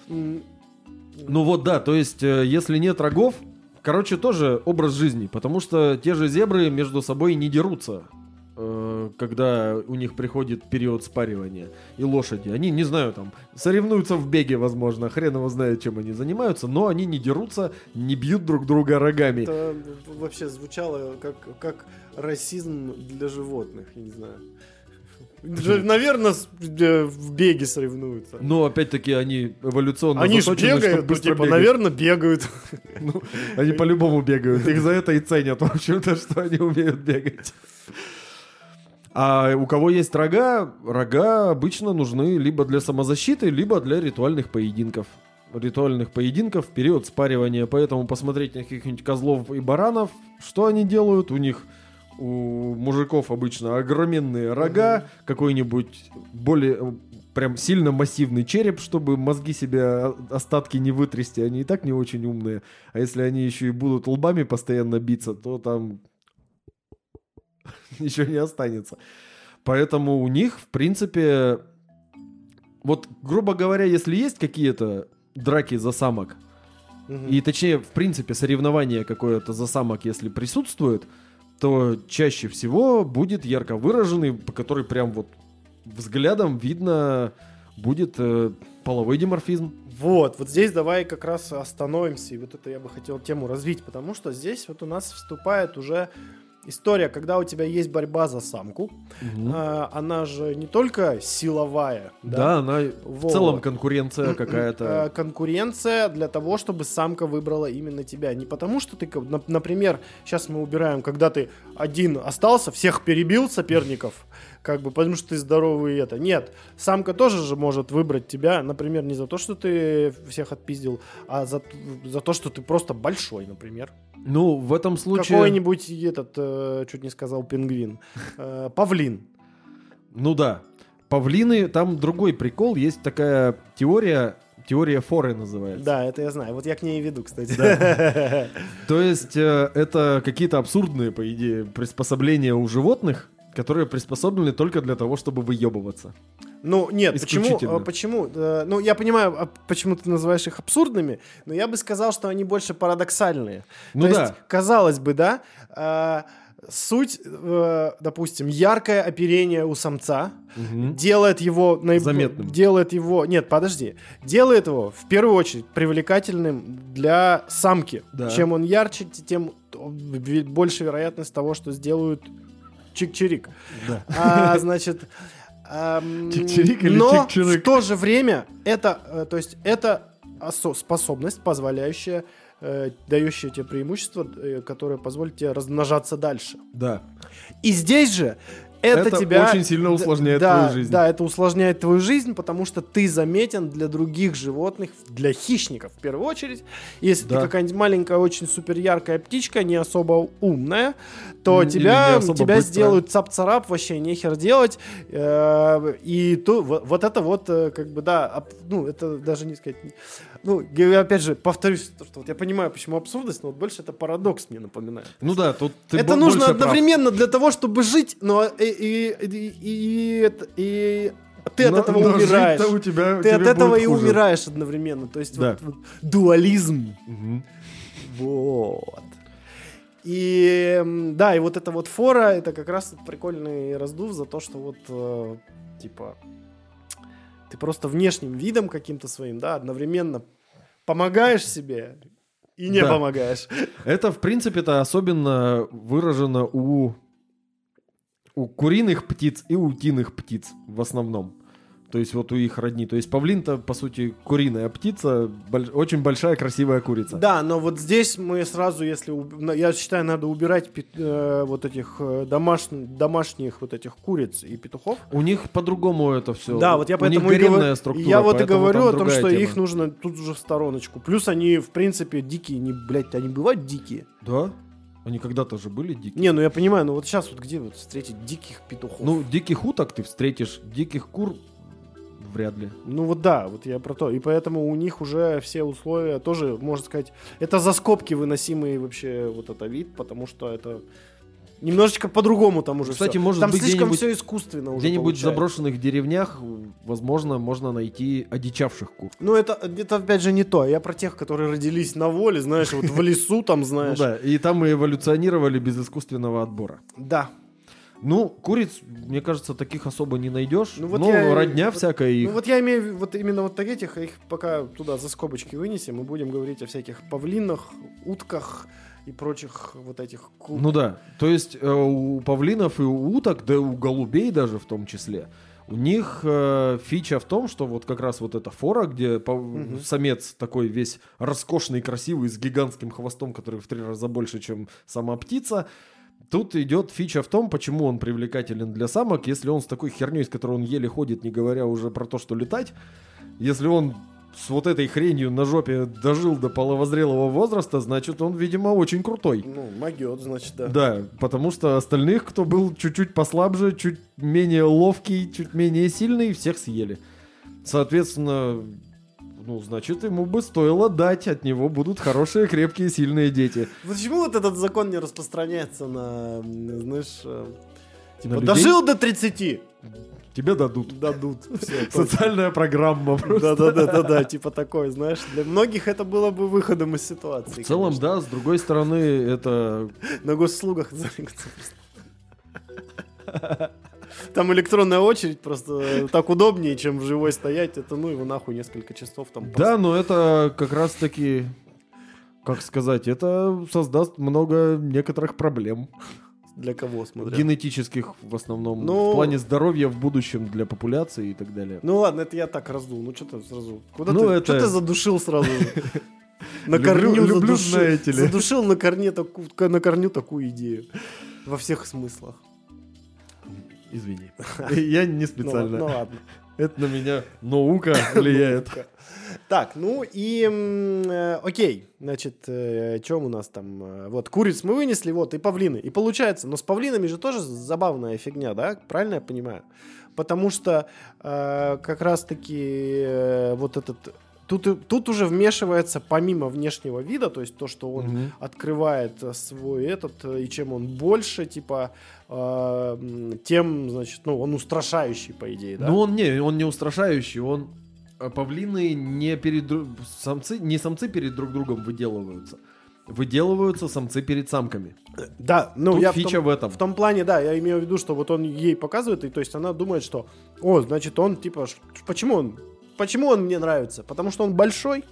Ну вот да, то есть, э, если нет рогов, короче, тоже образ жизни, потому что те же зебры между собой не дерутся, э, когда у них приходит период спаривания. И лошади, они, не знаю, там, соревнуются в беге, возможно, хрен его знает, чем они занимаются, но они не дерутся, не бьют друг друга рогами. Это вообще звучало как, как расизм для животных, я не знаю. Наверное, в беге соревнуются. Но опять-таки они эволюционно Они же бегают, ну, типа, бегать. наверное, бегают. Ну, они по-любому бегают. Их за это и ценят, в общем-то, что они умеют бегать. А у кого есть рога, рога обычно нужны либо для самозащиты, либо для ритуальных поединков. Ритуальных поединков в период спаривания. Поэтому посмотреть на каких-нибудь козлов и баранов, что они делают. У них, у мужиков обычно огроменные рога, какой-нибудь более э, прям сильно массивный череп, чтобы мозги себе остатки не вытрясти. Они и так не очень умные. А если они еще и будут лбами постоянно биться, то там ничего не останется. Поэтому у них, в принципе, вот, грубо говоря, если есть какие-то драки за самок, Мгм. и точнее, в принципе, соревнование какое-то за самок, если присутствует, то чаще всего будет ярко выраженный, по который прям вот взглядом видно будет э, половой диморфизм. Вот, вот здесь давай как раз остановимся, и вот это я бы хотел тему развить, потому что здесь вот у нас вступает уже история, когда у тебя есть борьба за самку, а, она же не только силовая, Да, она Вот. в целом конкуренция Э, какая-то. конкуренция для того, чтобы самка выбрала именно тебя. Не потому, что ты, например, сейчас мы убираем, когда ты один остался, всех перебил соперников, как бы, потому что ты здоровый и это. Нет, самка тоже же может выбрать тебя, например, не за то, что ты всех отпиздил, а за, за то, что ты просто большой, например. Ну, в этом случае... Какой-нибудь этот, э, чуть не сказал, пингвин, э, павлин. Ну да. Павлины, там другой прикол, есть такая теория, теория Форы называется. Да, это я знаю. Вот я к ней и веду, кстати. То есть э, это какие-то абсурдные, по идее, приспособления у животных, которые приспособлены только для того, чтобы выебываться. Ну, нет, почему? Э, Почему? Э, Ну, я понимаю, а почему ты называешь их абсурдными, но я бы сказал, что они больше парадоксальные. Ну То да. есть, казалось бы, да, э, суть, допустим, яркое оперение у самца Мгм. делает его наиб- Заметным. делает его, нет, подожди, делает его в первую очередь привлекательным для самки. Да. Чем он ярче, тем больше вероятность того, что сделают чик-чирик. Да. А, значит, ам, Чик-чирик или но чик-чирик? в то же время это, э, то есть это осо- способность, позволяющая, э, дающая тебе преимущество, э, которое позволит тебе размножаться дальше. Да. И здесь же это, Это тебя... очень сильно усложняет да, твою жизнь. Да, это усложняет твою жизнь, потому что ты заметен для других животных, для хищников в первую очередь. Если Да. ты какая-нибудь маленькая, очень супер яркая птичка, не особо умная, то или тебя, тебя быстрая. сделают цап-царап, вообще нехер делать. Э, И то, вот, это вот, э, как бы, да, ну, это даже не сказать... Ну, я опять же, повторюсь, то, что вот я понимаю, почему абсурдность, но вот больше это парадокс мне напоминает. Ну да, тут ты это нужно больше прав. одновременно для того, чтобы жить, но и, и, и, и ты от Но- этого но умираешь. у тебя, Ты от этого и хуже. умираешь одновременно. То есть Да. вот, вот дуализм. Мгм. Вот. И да, и вот эта вот фора, это как раз прикольный раздув за то, что вот э, типа ты просто внешним видом каким-то своим, да, одновременно помогаешь себе и не Да. помогаешь. Это, в принципе, это особенно выражено у, у куриных птиц и утиных птиц в основном. То есть вот у их родни. То есть павлин-то, по сути, куриная птица, боль- очень большая красивая курица. Да, но вот здесь мы сразу, если я считаю, надо убирать пи- э, вот этих э, домаш- домашних вот этих куриц и петухов. У них по-другому это все. Да, вот я у поэтому них и говорю- структура. я вот и говорю о том, что тема. их нужно тут уже в стороночку. Плюс они, в принципе, дикие, не, блядь, они бывают дикие. Да? Они когда-то же были дикие. Не, ну я понимаю, но вот сейчас вот где вот встретить диких петухов? Ну, диких уток ты встретишь, диких кур вряд ли. Ну вот да, вот я про то. И поэтому у них уже все условия тоже, можно сказать, это за скобки выносимый вообще вот это вид, потому что это немножечко по-другому там уже Кстати, всё. может там быть, слишком все искусственно уже Где-нибудь в заброшенных деревнях, возможно, можно найти одичавших кур. Ну это, это опять же не то. Я про тех, которые родились на воле, знаешь, вот в лесу там, Ну знаешь. да, и там мы эволюционировали без искусственного отбора. Да. Ну, куриц, мне кажется, таких особо не найдешь. Ну Ну, вот я- родня вот- всякая их. Ну вот я имею вот именно вот этих, их пока туда за скобочки вынесем, мы будем говорить о всяких павлинах, утках и прочих вот этих ку- Ну да, то есть э, у павлинов и у уток, да и у голубей даже в том числе, у них э, фича в том, что вот как раз вот эта фора, где пав- Мгм. самец такой весь роскошный, красивый, с гигантским хвостом, который в три раза больше, чем сама птица, Тут идет фича в том, почему он привлекателен для самок, если он с такой херней, с которой он еле ходит, не говоря уже про то, что летать, если он с вот этой хренью на жопе дожил до половозрелого возраста, значит, он, видимо, очень крутой. Ну, могет, значит, да. Да, потому что остальных, кто был чуть-чуть послабже, чуть менее ловкий, чуть менее сильный, всех съели. Соответственно, ну, значит, ему бы стоило дать, от него будут хорошие, крепкие, сильные дети. Почему вот этот закон не распространяется на, знаешь, э, типа, дожил до 30, Тебе дадут. дадут. Всё, Социальная программа просто. Да-да-да-да, типа такой, знаешь, для многих это было бы выходом из ситуации. В целом, конечно. да, с другой стороны, это... На госслугах зарегаться. Там электронная очередь просто так удобнее, чем в живой стоять. Это ну его нахуй несколько часов там. Да, но это как раз-таки... Как сказать, это создаст много некоторых проблем. Для кого смотря? Генетических в основном. Ну- В плане здоровья в будущем для популяции и так далее. Ну ладно, это я так раздул. Ну что ты сразу? Куда Ну, ты? это- Что ты задушил сразу? На корню задушил. Задушил на корню такую идею. Во всех смыслах. Извини. Я не Ну, специально. Ну ладно. Это на меня наука влияет. Так, ну и э, окей, значит, э, чем у нас там? э, Вот куриц мы вынесли, вот и павлины. И получается, но с павлинами же тоже забавная фигня, да? Правильно я понимаю? Потому что э, как раз-таки э, вот этот тут тут уже вмешивается помимо внешнего вида, то есть то, что он Мгм. открывает свой этот, и чем он больше, типа, э, тем, значит, ну, он устрашающий, по идее, да? Ну он не, он не устрашающий, он павлины не перед самцы, не самцы перед друг другом выделываются. Выделываются самцы перед самками. Да, ну Тут я в фича том, в этом. в том плане, да, я имею в виду, что вот он ей показывает, и то есть она думает, что, о, значит, он типа, почему он, почему он мне нравится? Потому что он большой,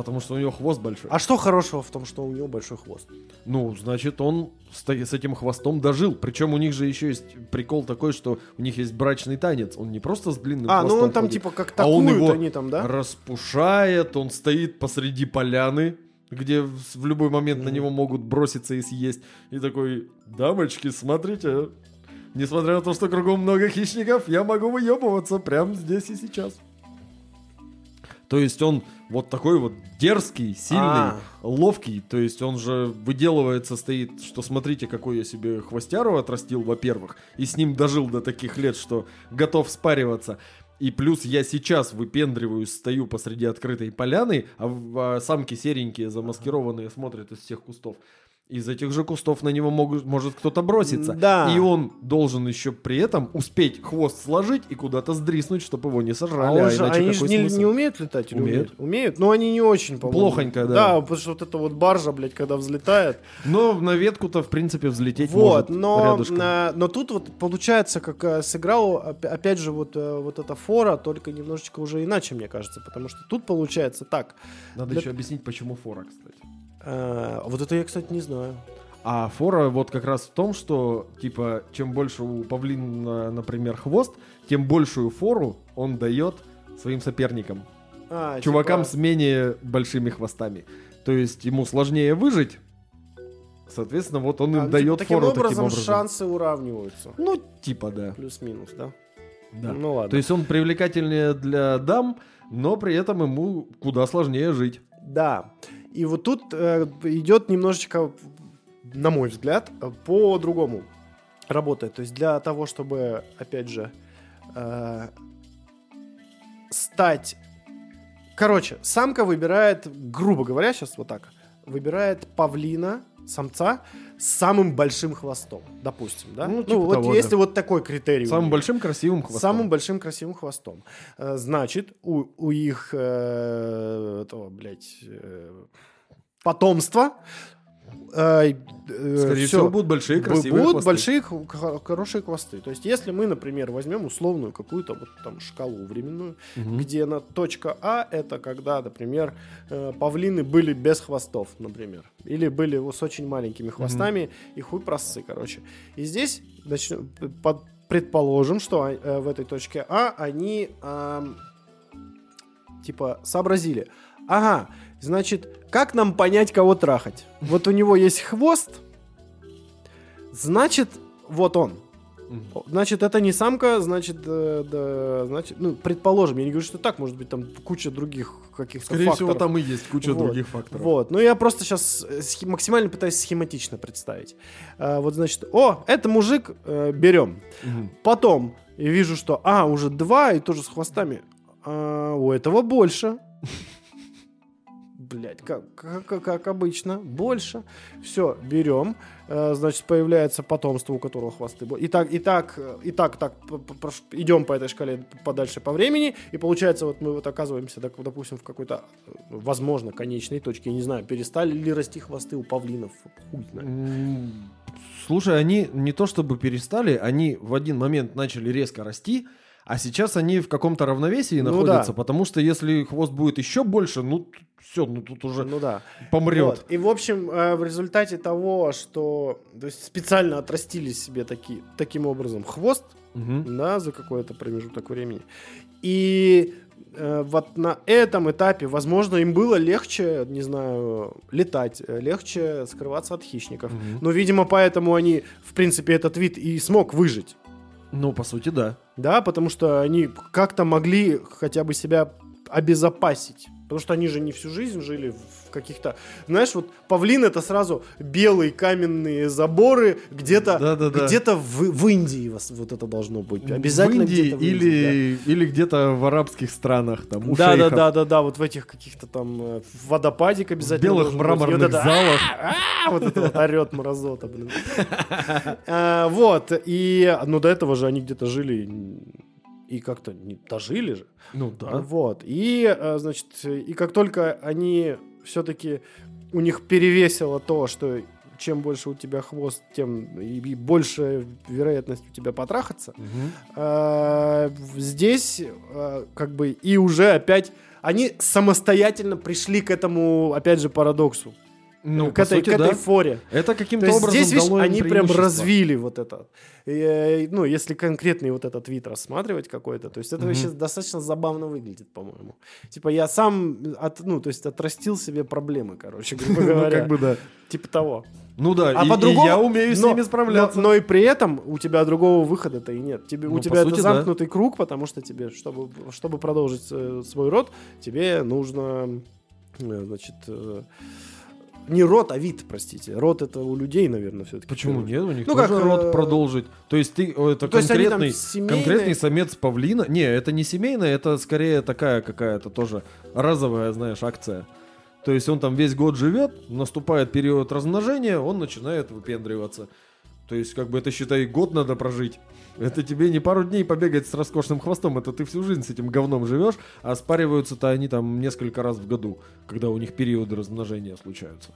Потому что у него хвост большой. А что хорошего в том, что у него большой хвост? Ну, значит, он с, с этим хвостом дожил. Причем у них же еще есть прикол такой, что у них есть брачный танец. Он не просто с длинным А, ну хвостом он там ходит, типа как а он его они там, да? распушает, он стоит посреди поляны, где в в любой момент на него могут броситься и съесть. И такой, дамочки, смотрите, несмотря на то, что кругом много хищников, я могу выебываться прямо здесь и сейчас. То есть он вот такой вот дерзкий, сильный, А. ловкий. То есть он же выделывается, стоит, что смотрите, какой я себе хвостяру отрастил, во-первых. И с ним дожил до таких лет, что готов спариваться. И плюс я сейчас выпендриваюсь, стою посреди открытой поляны, а, а самки серенькие, замаскированные, смотрят из всех кустов. Из этих же кустов на него могут, может кто-то броситься. Да. И он должен еще при этом успеть хвост сложить и куда-то сдриснуть, чтобы его не А сожрали. он А, же- они же не, не умеют летать или Умеют. умеют? Умеют, но они не очень, по-моему. Плохонько, да. Да, потому что вот эта вот баржа, блядь, когда взлетает. Но на ветку-то, в принципе, взлететь Вот, может но, на- но тут вот получается, как э, сыграл, оп- опять же, вот, э, вот эта фора, только немножечко уже иначе, мне кажется, потому что тут получается так. Надо для- еще объяснить, почему фора, кстати. Э, вот это я, кстати, не знаю. А фора вот как раз в том, что, типа, чем больше у павлина, например, хвост, тем большую фору он дает своим соперникам. А, Чувакам типа, с менее большими хвостами. То есть ему сложнее выжить, соответственно, вот он им а, типа, дает таким фору образом, таким образом. шансы уравниваются. Ну, типа, да. Плюс-минус, да? да. Ну ладно. То есть он привлекательнее для дам, но при этом ему куда сложнее жить. Да. И вот тут э, идет немножечко, на мой взгляд, по-другому работает. То есть для того, чтобы, опять же, э, стать... Короче, самка выбирает, грубо говоря, сейчас вот так, выбирает павлина, самца, с самым большим хвостом, допустим, да? Ну, типа вот того, если да. вот такой критерий. Самым них. большим красивым хвостом. Самым большим красивым хвостом. Э, Значит, у, у их э, этого, блядь, э, потомства э, э, Скорее всё, всего, будут большие красивые будут хвосты. большие хорошие хвосты. То есть, если мы, например, возьмем условную какую-то вот там шкалу временную, Мгм. где на точка А это когда, например, э, павлины были без хвостов, например, или были вот с очень маленькими хвостами и хуй просцы, короче. И здесь начнем- под- предположим, что э, в этой точке А они ам, типа сообразили. Ага, значит, как нам понять, кого трахать? Вот у него есть хвост, значит, вот он. Значит, это не самка, значит, э, да, значит, ну, предположим, я не говорю, что так, может быть, там куча других каких-то Скорее факторов. всего, там и есть куча Вот. других факторов. Вот, ну я просто сейчас максимально пытаюсь схематично представить. А, вот, значит, о, это мужик, э, берем. Мгм. Потом я вижу, что, а, уже два, и тоже с хвостами. А, у этого больше. Блять, как, как, как- обычно, больше. Все, берем. Э, значит, появляется потомство, у которого хвосты. И так, и так, э, и так, так, идем по этой шкале подальше по времени, и получается, вот мы вот оказываемся, допустим, в какой-то, э, возможно, конечной точке, я не знаю, перестали ли расти хвосты у павлинов, хуй знает. Слушай, они не то чтобы перестали, они в один момент начали резко расти, а сейчас они в каком-то равновесии Ну находятся, да. потому что если хвост будет еще больше, ну все, ну тут уже Ну да. помрет. Вот. И, в общем, э, в результате того, что то есть специально отрастили себе таки, таким образом хвост, Мгм. да, за какой-то промежуток времени. И э, вот на этом этапе, возможно, им было легче, не знаю, летать, э, легче скрываться от хищников. Мгм. Но, видимо, поэтому они, в принципе, этот вид и смог выжить. Ну, по сути, да. Да, потому что они как-то могли хотя бы себя обезопасить. Потому что они же не всю жизнь жили в каких-то... Знаешь, вот павлин это сразу белые каменные заборы где-то Да-да-да. где-то в, в Индии вот это должно быть. Обязательно в Индии где-то в Индии, или, или где-то в арабских странах, там, у да. Да, да, да, да, да, вот в этих каких-то там э, водопадик в обязательно. белых должен быть. Мраморных вот залах. Вот это вот орет мразота, блин. А, Вот, и, ну, до этого же они где-то жили и как-то не дожили же. Ну да. Вот. И, э, значит, и как только они все-таки у них перевесило то, что чем больше у тебя хвост, тем и, и больше вероятность у тебя потрахаться. А, здесь а, как бы и уже опять они самостоятельно пришли к этому, опять же, парадоксу. Ну, к, по этой, сути, к этой да. форе. Это То каким-то есть образом здесь, дало они прям развили вот это. И, э, ну, если конкретный вот этот вид рассматривать какой-то, то есть это Мгм. вообще достаточно забавно выглядит, по-моему. Типа я сам, от, ну, то есть отрастил себе проблемы, короче, грубо Ну, говоря. как бы да. Типа того. Ну да, А и, по-другому- и я умею с но- ними справляться. Но, но и при этом у тебя другого выхода-то и нет. Тебе, Ну, у тебя сути, это да. замкнутый круг, потому что тебе, чтобы, чтобы продолжить э, свой род, тебе нужно, э, значит, э, не род, а вид, простите. Род это у людей, наверное, все-таки. Почему нет? У них Ну, тоже как, род э, продолжить. То есть ты о, это То есть конкретный, семейные- конкретный самец павлина. Не, это не семейная, это скорее такая какая-то тоже разовая, знаешь, акция. То есть он там весь год живет, наступает период размножения, он начинает выпендриваться. То есть, как бы это, считай, год надо прожить. Это тебе не пару дней побегать с роскошным хвостом, это ты всю жизнь с этим говном живешь, а спариваются-то они там несколько раз в году, когда у них периоды размножения случаются.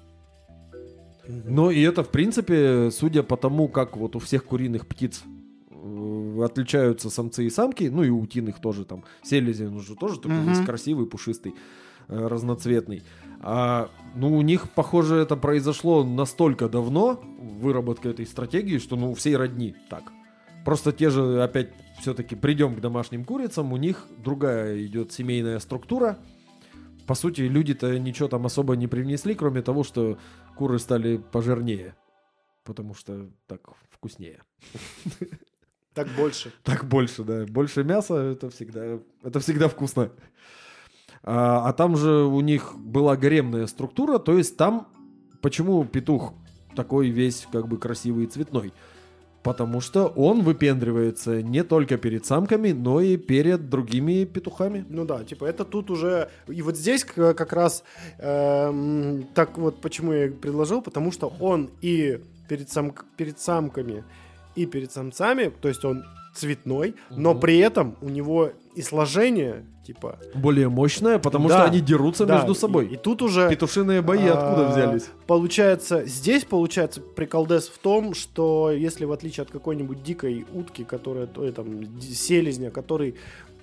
Но и это, в принципе, судя по тому, как вот у всех куриных птиц э, отличаются самцы и самки, ну и у утиных тоже там, селезень он же тоже такой Мгм. весь красивый, пушистый, э, разноцветный. А, ну, у них, похоже, это произошло настолько давно, выработка этой стратегии, что, ну, у всей родни так. Просто те же, опять, все-таки придем к домашним курицам, у них другая идет семейная структура. По сути, люди-то ничего там особо не привнесли, кроме того, что куры стали пожирнее. Потому что так вкуснее. Так больше. Так больше, да. Больше мяса это всегда, это всегда вкусно. А, а там же у них была гаремная структура, то есть там почему петух такой весь как бы красивый и цветной? Потому что он выпендривается не только перед самками, но и перед другими петухами. Ну да, типа это тут уже... И вот здесь как раз эм, так вот почему я предложил, потому что он и перед, сам, перед самками, и перед самцами, то есть он цветной, но Мгм. при этом у него и сложение, типа... Более мощная, потому Да, что они дерутся да, между собой. И, и тут уже... Петушиные бои откуда а, взялись? Получается, здесь получается приколдес в том, что если в отличие от какой-нибудь дикой утки, которая, то, там, д- селезня, который э,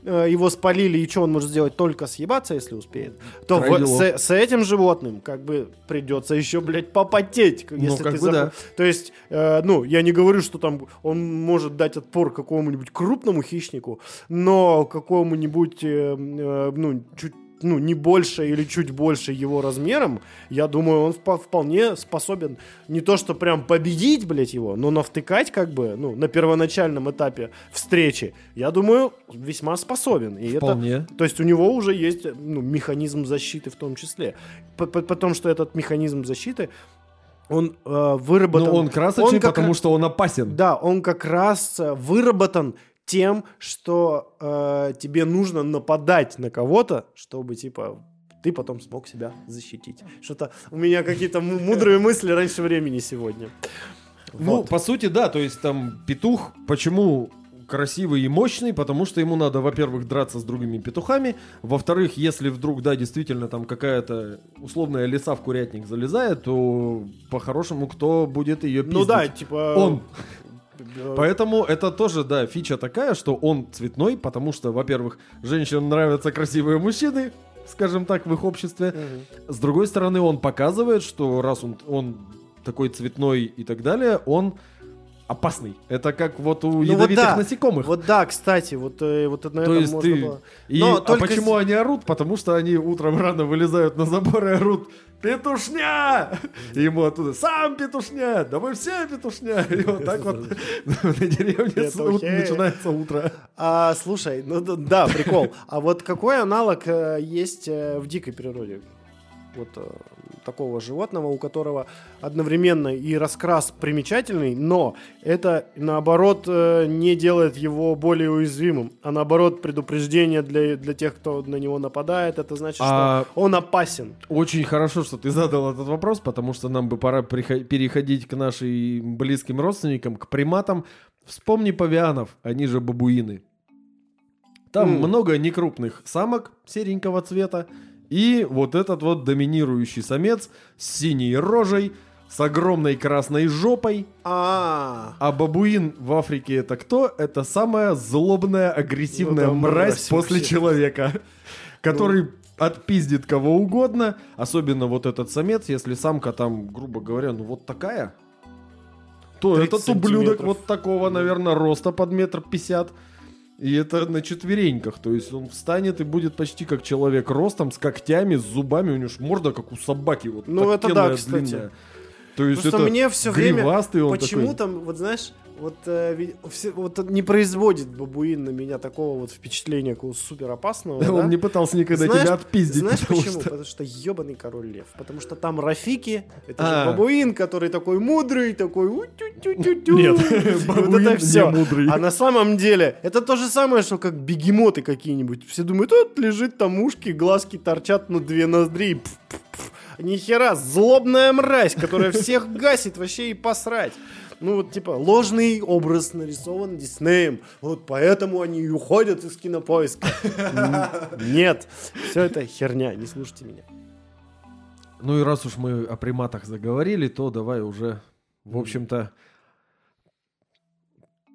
его спалили, и что он может сделать? Только съебаться, если успеет. То в- с, с этим животным как бы придется еще, блядь, попотеть. Ну, Если как ты бы захо- да. То есть, э, ну, я не говорю, что там он может дать отпор какому-нибудь крупному хищнику, но какому-нибудь, э, э, ну, чуть ну, не больше или чуть больше его размером, я думаю, он впо- вполне способен не то, что прям победить, блядь, его, но навтыкать как бы, ну, на первоначальном этапе встречи, я думаю, весьма способен. И это, Вполне. то есть у него уже есть ну, механизм защиты в том числе. Потому что этот механизм защиты, он э, выработан... Но он красочный, он как потому что он опасен. Да, он как раз э, выработан тем, что э, тебе нужно нападать на кого-то, чтобы, типа, ты потом смог себя защитить. Что-то у меня какие-то мудрые мысли раньше времени сегодня. Ну, Вот. по сути, да, то есть там петух, почему красивый и мощный, потому что ему надо, во-первых, драться с другими петухами, во-вторых, если вдруг, да, действительно там какая-то условная лиса в курятник залезает, то по-хорошему кто будет ее пиздить? Ну да, типа... Он. Э, Поэтому это тоже, да, фича такая, что он цветной, потому что, во-первых, женщинам нравятся красивые мужчины, скажем так, в их обществе. С другой стороны, он показывает, что раз он, он такой цветной и так далее, он опасный. Это как вот у вот ядовитых да. насекомых. Вот да, кстати, вот, э, вот на То этом есть можно ты- было... И, Но а только почему они орут? Потому что они утром рано вылезают на забор и орут «Петушня!» И ему оттуда «Сам петушня! Да мы все петушня!» И вот так вот на деревне начинается утро. А, слушай, ну да, прикол. А вот какой аналог э, есть э, в дикой природе? Вот э, такого животного, у которого одновременно и раскрас примечательный, но это наоборот э, не делает его более уязвимым, а наоборот предупреждение для, для тех, кто на него нападает. Это значит, А- что он опасен. Очень хорошо, что ты задал этот вопрос, потому что нам бы пора переходить к нашим близким родственникам, к приматам. Вспомни павианов, они же бабуины. Там М. много некрупных самок серенького цвета и вот этот вот доминирующий самец с синей рожей, с огромной красной жопой. А, А бабуин в Африке это кто? Это самая злобная, агрессивная Ну, мразь после человека, который отпиздит кого угодно, особенно вот этот самец, если самка там, грубо говоря, ну вот такая, то 30 этот ублюдок вот такого, наверное, роста под метр пятьдесят. И это на четвереньках, то есть он встанет и будет почти как человек ростом, с когтями, с зубами, у него ж морда как у собаки, вот Ну, это да, кстати. длинная. То есть Просто это мне все время он почему такой. там, вот знаешь, вот, э, все- вот не производит бабуин на меня такого вот впечатления какого супер опасного. Он не пытался никогда Знаешь- тебя отпиздить. Знаешь потому почему? что- Потому что ебаный король лев. Потому что там Рафики, это А. же бабуин, который такой мудрый, такой у-тю-тю-тю-тю. Нет, И вот бабуин это не все. мудрый. А на самом деле это то же самое, что как бегемоты какие-нибудь. Все думают, вот лежит там ушки, глазки торчат на две ноздри. Пф, пф, пф. Нихера, злобная мразь, которая всех гасит вообще и посрать. Ну вот типа ложный образ нарисован Диснеем. Вот поэтому они и уходят из кинопоиска. Нет, все это херня, не слушайте меня. Ну и раз уж мы о приматах заговорили, то давай уже, в общем-то,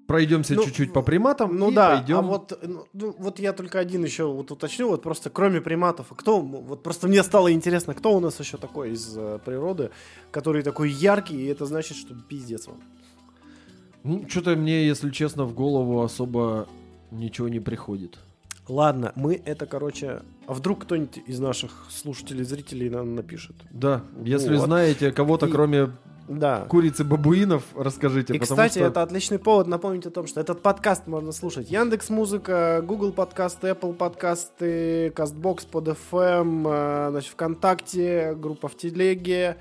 пройдемся Ну, чуть-чуть по приматам Ну и да, пойдем. а вот, ну, ну, вот я только один еще вот уточню, вот просто кроме приматов, а кто, вот просто мне стало интересно, кто у нас еще такой из э, природы, который такой яркий, и это значит, что пиздец он. Ну, что-то мне, если честно, в голову особо ничего не приходит. Ладно, мы это, короче, а вдруг кто-нибудь из наших слушателей, зрителей нам напишет? Да, если Вот. знаете кого-то, И- кроме Да. курицы бабуинов, расскажите. И, кстати, что... это отличный повод напомнить о том, что этот подкаст можно слушать Яндекс Музыка, Google подкасты, Apple подкасты, Castbox, под FM, э, значит, ВКонтакте, группа в Телеге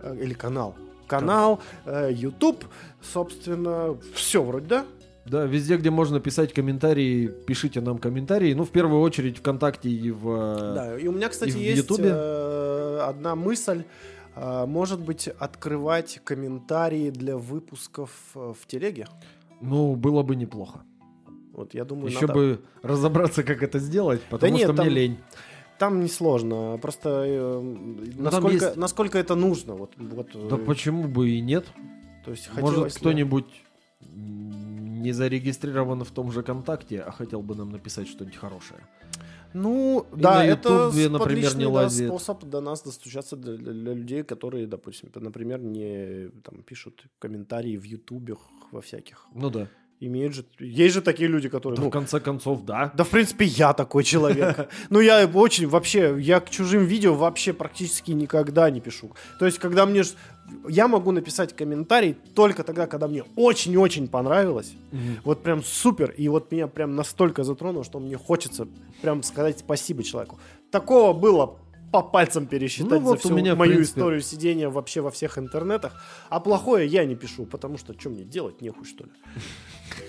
э, или канал. Канал, э, YouTube, собственно, все вроде, да? Да, везде, где можно писать комментарии, пишите нам комментарии. Ну, в первую очередь ВКонтакте и в... э, Да, и у меня, кстати, и в есть э, одна мысль. Э, Может быть, открывать комментарии для выпусков э, в телеге? Ну, было бы неплохо. Вот, я думаю, Еще надо- бы разобраться, как это сделать, потому нет, что там- мне лень. Там несложно, просто э, там насколько, есть- насколько это нужно. Вот, вот, Да э, почему бы и нет? то есть Может, кто-нибудь не зарегистрирован в том же Контакте, а хотел бы нам написать что-нибудь хорошее. Ну, И да, на это Ютубе, с- например, не да, способ до нас достучаться для, для- для людей, которые, допустим, например, не там, пишут комментарии в Ютубе во всяких. Ну да. Имеют же, есть же такие люди, которые, Да, ну, в конце концов, да. Да, в принципе, я такой человек. Ну, я очень вообще, я к чужим видео вообще практически никогда не пишу. То есть, когда мне... Я могу написать комментарий только тогда, когда мне очень-очень понравилось. Вот прям супер. И вот меня прям настолько затронуло, что мне хочется прям сказать спасибо человеку. Такого было по пальцам пересчитать Ну, за вот у всю меня, мою принципе. историю сидения вообще во всех интернетах. А плохое я не пишу, потому что что мне делать, нехуй что ли.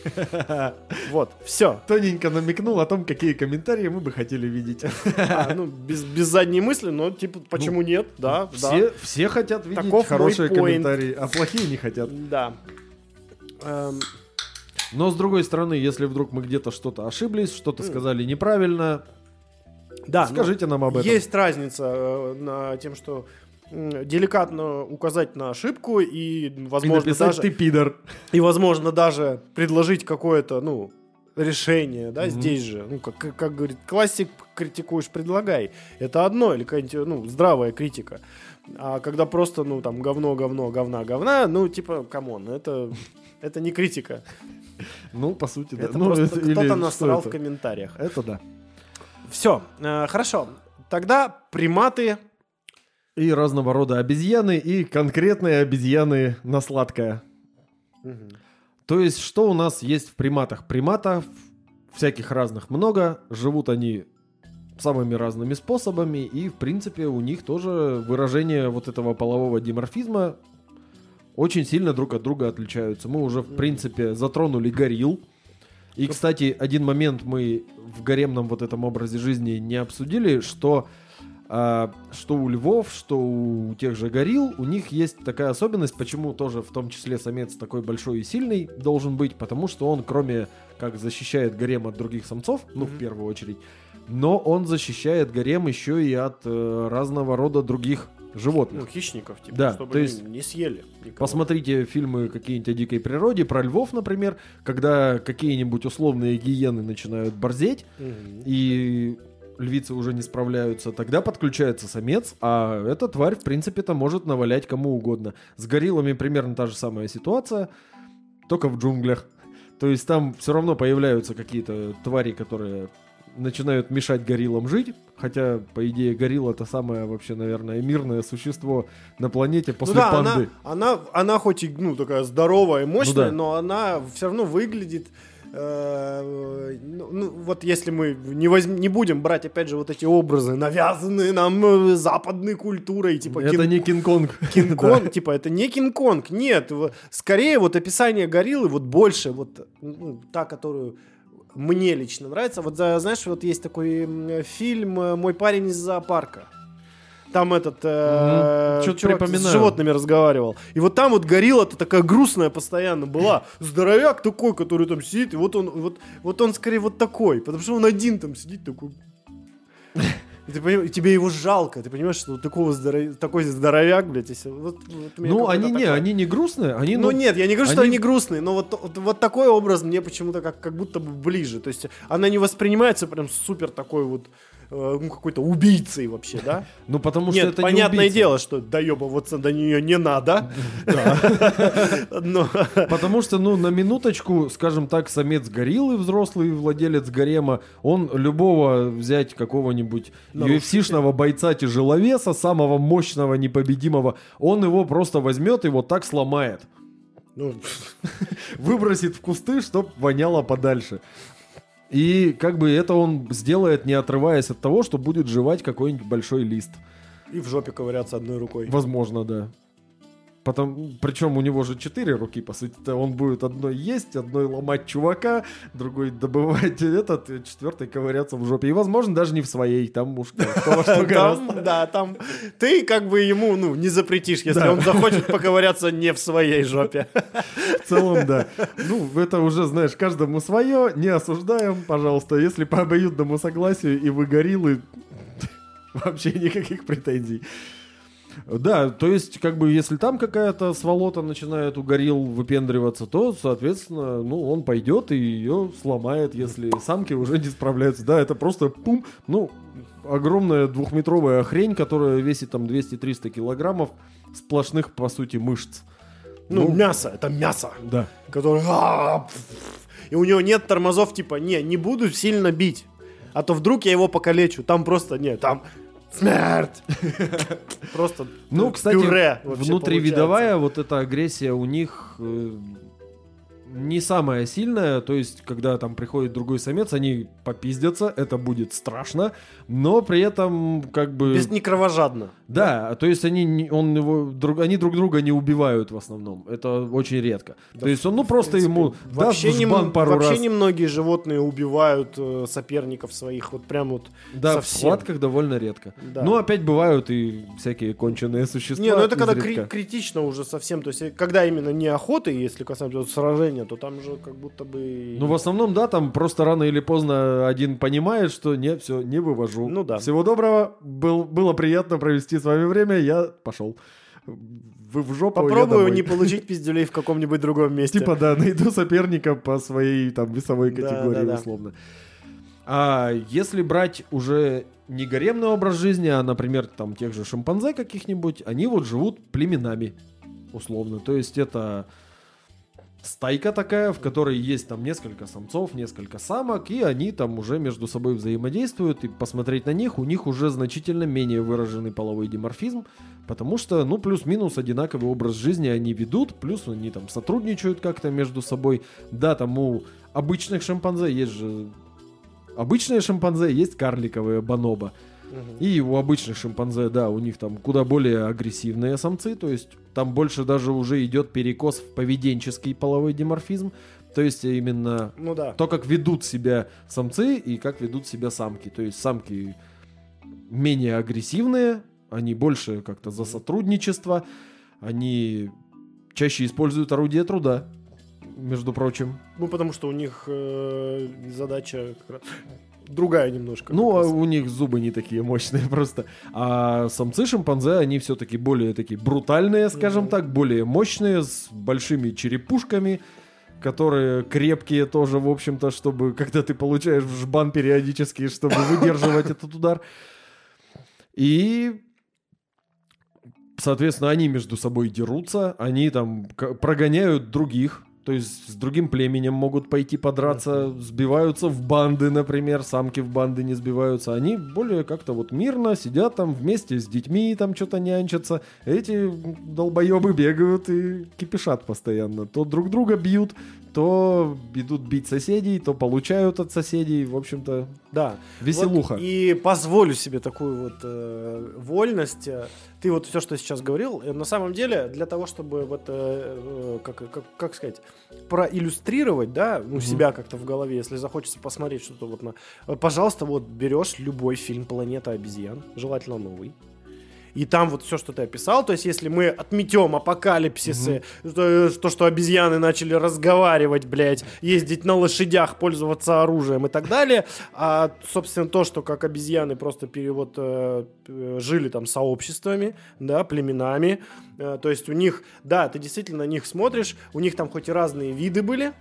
Вот, все. Тоненько намекнул о том, какие комментарии мы бы хотели видеть. А, ну, без, без задней мысли, но типа, почему нет, да, Ну, Все, да. все хотят видеть Таков хорошие комментарии, а плохие не хотят. Да. Эм, Но с другой стороны, если вдруг мы где-то что-то ошиблись, что-то сказали неправильно, да, скажите нам об этом. Есть разница э, на тем, что деликатно указать на ошибку и, И возможно, написать даже, ты пидор. и, возможно, даже предложить какое-то, ну, решение, да, Мгм. здесь же, ну, как, как, как говорит классик, критикуешь, предлагай. Это одно, или какая-нибудь, ну, здравая критика. А когда просто, ну, там, говно, говно, говна, говна, ну, типа, come on, это, это не критика. Ну, по сути, да. Это Ну, просто кто-то насрал это? в комментариях. Это да. Все, хорошо. Тогда приматы. И разного рода обезьяны, и конкретные обезьяны на сладкое. То есть, что у нас есть в приматах? Приматов всяких разных много, живут они самыми разными способами, и, в принципе, у них тоже выражение вот этого полового диморфизма очень сильно друг от друга отличаются. Мы уже, в принципе, затронули горилл. И, кстати, один момент мы в гаремном вот этом образе жизни не обсудили, что что у львов, что у тех же горилл, у них есть такая особенность, почему тоже в том числе самец такой большой и сильный должен быть, потому что он, кроме как защищает гарем от других самцов, ну, в Мгм. первую очередь, но он защищает гарем еще и от э, разного рода других животных. Ну, хищников, типа, Да, чтобы то есть не съели. никого. Посмотрите фильмы какие-нибудь о дикой природе, про львов, например, когда какие-нибудь условные гиены начинают борзеть, Мгм. и львицы уже не справляются, тогда подключается самец, а эта тварь, в принципе-то, может навалять кому угодно. С гориллами примерно та же самая ситуация, только в джунглях. То есть там все равно появляются какие-то твари, которые начинают мешать гориллам жить, хотя, по идее, горилла это самое вообще, наверное, мирное существо на планете после ну да, панды. Она, она, она хоть и ну, такая здоровая и мощная, да. но она все равно выглядит. Э, ну, ну, вот если мы не, возьм- не будем брать, опять же, вот эти образы, навязанные нам э, западной культурой, типа это Кин- не Кинг-Конг. Кинг-Конг, типа, это не Кинг-Конг, нет. Скорее, вот описание гориллы, вот больше, вот ну, та, которую мне лично нравится. Вот, за- знаешь, вот есть такой фильм э, «Мой парень из зоопарка». Там этот э. Чё-то чувак с животными разговаривал. И вот там вот горилла-то такая грустная постоянно была. Здоровяк такой, который там сидит. И вот он, вот, вот он скорее вот такой. Потому что он один там сидит такой. И, ты поним- и тебе его жалко, ты понимаешь, что вот такого здоров- такой здоровяк, блядь, если... Вот, вот Ну, они не, такой- они не грустные, они, ну, нет, я не говорю, что они- они грустные, но вот, вот, вот такой образ мне почему-то как, как будто бы ближе. То есть она не воспринимается прям супер такой вот ну, какой-то убийцей вообще, да? ну, потому что Нет, это не понятное убийца. дело, что доебываться до нее не надо. Потому что, ну, на минуточку, скажем так, самец гориллы, взрослый владелец гарема, он любого взять какого-нибудь. UFC-шного бойца-тяжеловеса, самого мощного, непобедимого, он его просто возьмет и вот так сломает. ну, Выбросит в кусты, чтоб воняло подальше. И как бы это он сделает, не отрываясь от того, что будет жевать какой-нибудь большой лист. и в жопе ковыряться одной рукой. Возможно, да. Потом, причем у него же четыре руки, по сути -то. Он будет одной есть, одной ломать чувака, другой добывать этот, четвертый ковыряться в жопе. И, возможно, даже не в своей, там уж кто во что гораздо. Там, да, там ты как бы ему, ну, не запретишь, если он захочет поковыряться не в своей жопе. В целом, да. Ну, это уже, знаешь, каждому свое, не осуждаем, пожалуйста. Если по обоюдному согласию и вы гориллы, вообще никаких претензий. Да, то есть, как бы, если там какая-то сволота начинает у горилл выпендриваться, то, соответственно, ну, он пойдет и ее сломает, если самки уже не справляются. Да, это просто пум, ну, огромная двухметровая хрень, которая весит там 200-300 килограммов сплошных, по сути, мышц. Ну, мясо, это мясо. Да. который... «А, пф». И у него нет тормозов, типа, не, не буду сильно бить. А то вдруг я его покалечу. Там просто, нет, там смерть. Просто Ну, кстати, пюре внутривидовая вот эта агрессия у них э, не самая сильная, то есть, когда там приходит другой самец, они попиздятся, это будет страшно, но при этом как бы... Без, не кровожадно. Да, то есть они, он его, друг, они друг друга не убивают в основном, это очень редко. Да, то есть он, ну, в просто принципе, ему Вообще, даст в м- пару вообще раз. немногие животные убивают э, соперников своих. Вот прям вот. Да, в совсем. схватках довольно редко. Да. Ну, опять бывают и всякие конченые существа. Не, ну это когда изредка. кри- критично уже совсем. То есть, когда именно не охоты, если касаемо вот сражения, то там же как будто бы. Ну, в основном, да, там просто рано или поздно один понимает, что нет, все, не вывожу. Ну да. Всего доброго, был, было приятно провести с вами время, я пошел. Вы в жопу, Попробую не получить пиздюлей в каком-нибудь другом месте. Типа, да, найду соперника по своей там весовой категории, да, да. условно. А если брать уже не гаремный образ жизни, а, например, там тех же шимпанзе каких-нибудь, они вот живут племенами, условно. То есть это стайка такая, в которой есть там несколько самцов, несколько самок, и они там уже между собой взаимодействуют, и посмотреть на них, у них уже значительно менее выраженный половой диморфизм, потому что, ну, плюс-минус одинаковый образ жизни они ведут, плюс они там сотрудничают как-то между собой. Да, там у обычных шимпанзе есть же... Обычные шимпанзе есть карликовые бонобо. И у обычных шимпанзе, да, у них там куда более агрессивные самцы, то есть там больше даже уже идет перекос в поведенческий половой диморфизм, то есть именно Ну да. то, как ведут себя самцы и как ведут себя самки. То есть самки менее агрессивные, они больше как-то за сотрудничество, они чаще используют орудие труда, между прочим. Ну, потому что у них э, задача как раз другая немножко. Ну, а у них зубы не такие мощные просто. А самцы шимпанзе, они все-таки более такие брутальные, скажем Мгм. так, более мощные, с большими черепушками, которые крепкие тоже, в общем-то, чтобы, когда ты получаешь в жбан периодически, чтобы выдерживать этот удар. И, соответственно, они между собой дерутся, они там прогоняют других, то есть с другим племенем могут пойти подраться, сбиваются в банды, например, самки в банды не сбиваются, они более как-то вот мирно сидят там вместе с детьми, там что-то нянчатся, эти долбоебы бегают и кипишат постоянно, то друг друга бьют, то идут бить соседей, то получают от соседей, в общем-то, Да. веселуха. Вот и позволю себе такую вот э, вольность. Ты вот все, что сейчас говорил, э, на самом деле для того, чтобы вот, э, э, как, как, как сказать, проиллюстрировать, да, ну, Мгм. себя как-то в голове, если захочется посмотреть что-то вот на... э, Пожалуйста, вот берешь любой фильм «Планета обезьян», желательно новый, и там вот все, что ты описал, то есть если мы отметем апокалипсисы, то, то, что обезьяны начали разговаривать, блядь, ездить на лошадях, пользоваться оружием и так далее, а, собственно, то, что как обезьяны просто перевод э, э, жили там сообществами, да, племенами, э, то есть у них, да, ты действительно на них смотришь, у них там хоть и разные виды были,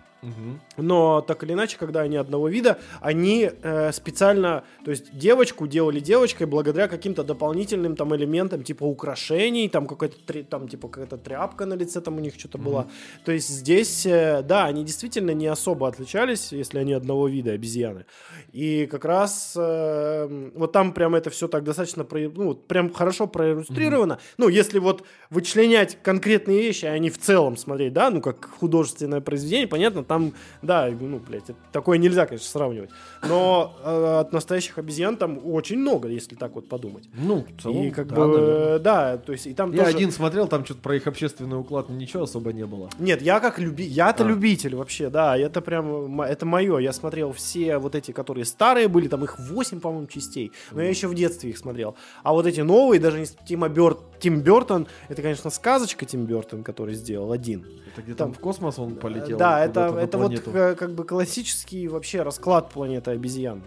Но так или иначе, когда они одного вида, они э, специально, то есть девочку делали девочкой благодаря каким-то дополнительным там элементам, типа украшений, там какой-то тре- там типа какая-то тряпка на лице там у них что-то была. То есть здесь, э, да, они действительно не особо отличались, если они одного вида обезьяны. И как раз э, вот там прям это все так достаточно, про- ну, прям хорошо проиллюстрировано. Ну, если вот вычленять конкретные вещи, а не в целом смотреть, да, ну, как художественное произведение, понятно, там, да, ну, блядь, это- такое нельзя, конечно, сравнивать. Но э, от настоящих обезьян там очень много, если так вот подумать. Ну, в целом, и как да, бы, наверное. да, то есть и там Я тоже... один смотрел, там что-то про их общественный уклад ничего особо не было. Нет, я как люби... Я-то А. любитель вообще, да, это прям, это мое. Я смотрел все вот эти, которые старые были, там их 8, по-моему, частей, но я еще в детстве их смотрел. А вот эти новые, даже не Тима Бёрт... Тим Бертон, это, конечно, сказочка Тим Бертон, который сделал один. Это где Там- там в космос он полетел? да, это, это вот э, как бы классический вообще расклад планеты обезьян.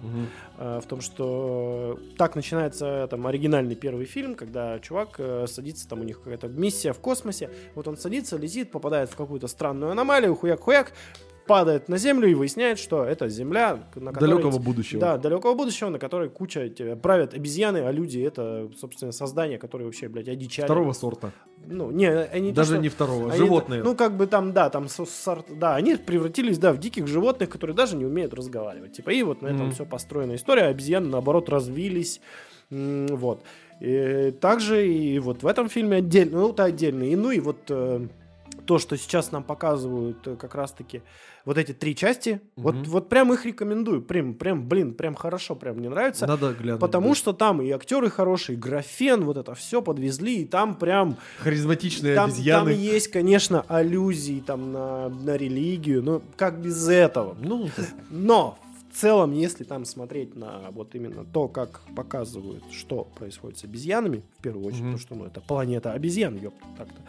Э, в том, что э, так начинается там оригинальный первый фильм, когда чувак э, садится, там у них какая-то миссия в космосе, вот он садится, летит, попадает в какую-то странную аномалию, хуяк-хуяк, падает на Землю и выясняет, что это Земля, на которой... Далекого будущего. Да, далекого будущего, на которой куча эти- правят обезьяны, а люди это, собственно, создания, которые вообще, блядь, одичали. Второго сорта. Ну, не, они то, Даже что- не второго, они- животные. Ну, как бы там, да, там со- сорт, да, они превратились, да, в диких животных, которые даже не умеют разговаривать. Типа, и вот на этом Мгм. все построена история. Обезьяны, наоборот, развились. Вот. И также и вот в этом фильме отдельно, ну, это отдельно. И, ну, и вот э, то, что сейчас нам показывают э, как раз-таки вот эти три части, вот, Мгм. вот прям их рекомендую. Прям, прям, блин, прям хорошо, прям мне нравится. Надо глянуть. Потому да. что там и актеры хорошие, и графен, вот это все подвезли, и там прям Харизматичные там, обезьяны. там есть, конечно, аллюзии там на, на религию, но как без этого? Ну, Но в целом, если там смотреть на вот именно то, как показывают, что происходит с обезьянами, в первую очередь, Мгм. потому что ну, это планета обезьян, ёпта, так-то.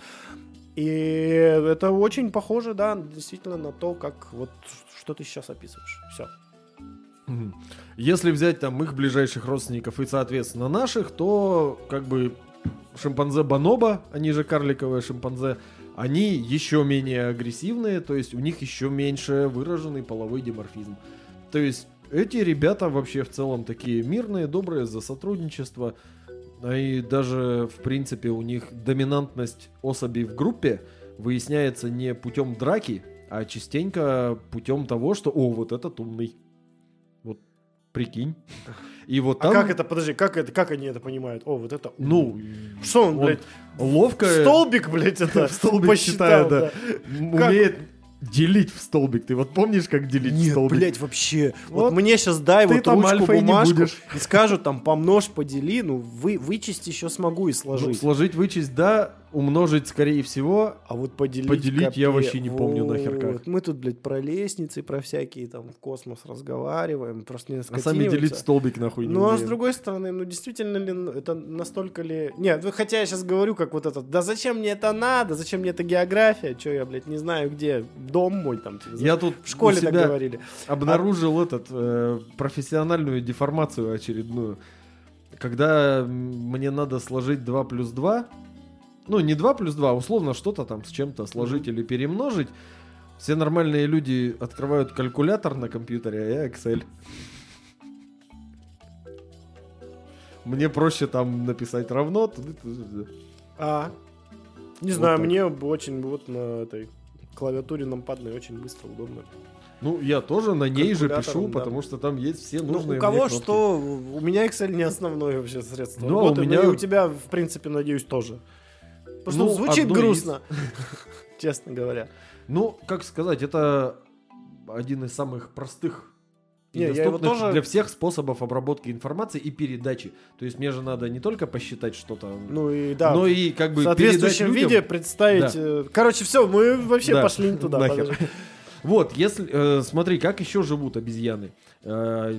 И это очень похоже, да, действительно на то, как вот что ты сейчас описываешь. Все. Если взять там их ближайших родственников и, соответственно, наших, то как бы шимпанзе бонобо, они же карликовые шимпанзе, они еще менее агрессивные, то есть у них еще меньше выраженный половой dimorфизм. То есть эти ребята вообще в целом такие мирные, добрые, за сотрудничество. А И даже, в принципе, у них доминантность особей в группе выясняется не путем драки, а частенько путем того, что «О, вот этот умный». Вот, прикинь. И вот А там... как это, подожди, как это, как они это понимают? О, вот это... Ну, что он, он блядь, ловко... столбик, блядь, это столбик посчитал, считает, да. Как? Умеет делить в столбик. Ты вот помнишь, как делить в Нет, столбик? блядь, вообще. Вот, Вот мне сейчас дай вот там ручку, бумажку будешь. и скажут там помножь, подели, ну вы, вычесть еще смогу и Ну, сложить. сложить, вычесть, да. Умножить, скорее всего, А вот поделить... Поделить я копе- вообще не помню нахер как. Вот. Мы тут, блядь, про лестницы, про всякие там космос разговариваем, просто не а сами делить столбик нахуй не Ну, а с другой стороны, ну, действительно ли н- это настолько ли... Нет, ну, хотя я сейчас говорю, как вот этот, да зачем мне это надо, зачем мне эта география, что я, блядь, не знаю, где дом мой там. Я тут В школе так говорили. обнаружил этот э, профессиональную деформацию очередную. Когда мне надо сложить 2 плюс 2, ну не 2 плюс 2, а условно что-то там с чем-то сложить или перемножить, все нормальные люди открывают калькулятор на компьютере, а я Excel. Мне проще там написать равно. А, не Вот знаю, так. мне очень вот на этой клавиатуре нампадной очень быстро, удобно. Ну, я тоже на ней же пишу, да. потому что там есть все Ну, нужные у кого что, у меня Excel не основное вообще средство. Ну, а работы, у меня- и у тебя, в принципе, надеюсь, тоже. Потому что Ну, звучит одно из. грустно, честно говоря. Ну, как сказать, это один из самых простых и Не, доступных тоже- для всех способов обработки информации и передачи. То есть мне же надо не только посчитать что-то, Ну и да, но и как бы в соответствующем людям. виде представить... Да. э, Короче, все, мы вообще Да, пошли не туда. Вот, если э, смотри, как еще живут обезьяны. Э,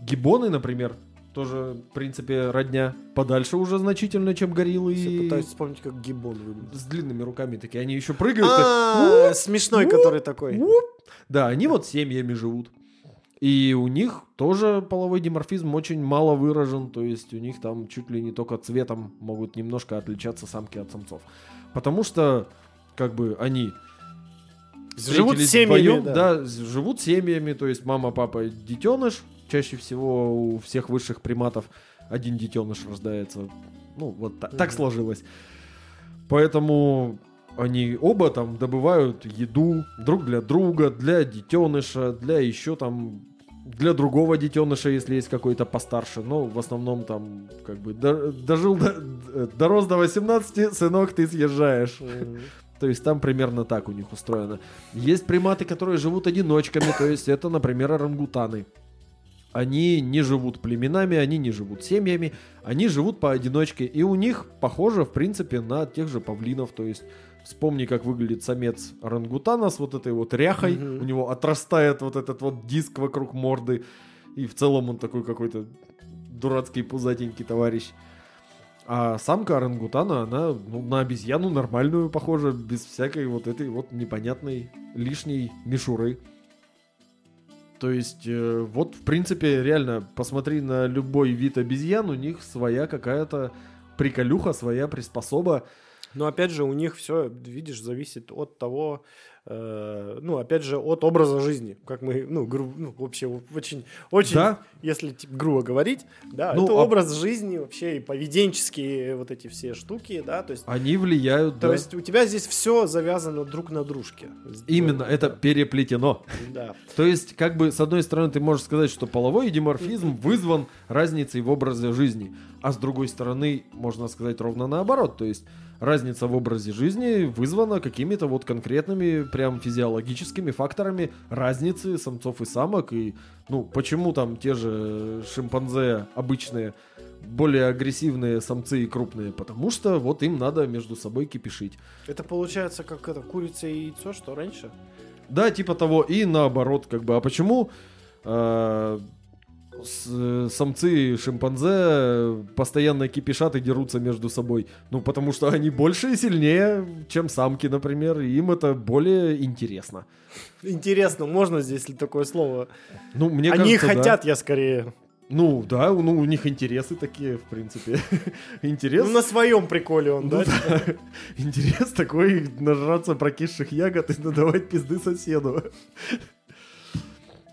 гибоны, например, тоже, в принципе, родня подальше уже значительно, чем гориллы Всё и Пытаюсь вспомнить, как гибон выглядит. с длинными руками такие. Они еще прыгают. так, А, Смешной, который такой. Да, они вот семьями живут. И у них тоже половой диморфизм очень мало выражен, то есть у них там чуть ли не только цветом могут немножко отличаться самки от самцов. Потому что, как бы, они Живут семьями, вдвоем, да. живут семьями, то есть мама, папа, детеныш. Чаще всего у всех высших приматов один детеныш рождается. Ну, вот та- так Мгм. сложилось. Поэтому они оба там добывают еду друг для друга, для детеныша, для еще там для другого детеныша, если есть какой-то постарше. Но в основном там как бы до- дожил до, дорос до 18, сынок, ты съезжаешь. Мгм. То есть там примерно так у них устроено. Есть приматы, которые живут одиночками, то есть это, например, орангутаны. Они не живут племенами, они не живут семьями, они живут поодиночке. И у них похоже, в принципе, на тех же павлинов. То есть вспомни, как выглядит самец орангутана с вот этой вот ряхой. Мгм. У него отрастает вот этот вот диск вокруг морды. И в целом он такой какой-то дурацкий пузатенький товарищ. А самка орангутана, она ну, на обезьяну нормальную похожа, без всякой вот этой вот непонятной лишней мишуры. То есть, э, вот, в принципе, реально, посмотри на любой вид обезьян, у них своя какая-то приколюха, своя приспособа. Но опять же, у них все, видишь, зависит от того, э, ну, опять же, от образа жизни. Как мы, ну, гру- ну, вообще очень, очень, Да. если типа, грубо говорить, да, Ну, это а- образ жизни вообще и поведенческие вот эти все штуки, да, то есть, Они влияют, то да. есть у тебя здесь все завязано друг на дружке. Именно, это переплетено. Да. То есть, как бы, с одной стороны, ты можешь сказать, что половой диморфизм вызван разницей в образе жизни, а с другой стороны, можно сказать ровно наоборот. То есть, разница в образе жизни вызвана какими-то вот конкретными, прям физиологическими факторами разницы самцов и самок. И, ну, почему там те же шимпанзе обычные более агрессивные самцы и крупные? Потому что вот им надо между собой кипишить. Это получается как это курица и яйцо, что раньше? Да, типа того, и наоборот, как бы. А почему э, самцы шимпанзе постоянно кипишат и дерутся между собой? Ну, потому что они больше и сильнее, чем самки, например, и им это более интересно. Интересно, можно здесь ли такое слово? Ну, мне Они кажется, да. хотят, я скорее. Ну, да, ну, у них интересы такие, в принципе. Интерес. Ну, на своем приколе он, Ну да? да. Интерес такой нажраться прокисших ягод и надавать пизды соседу.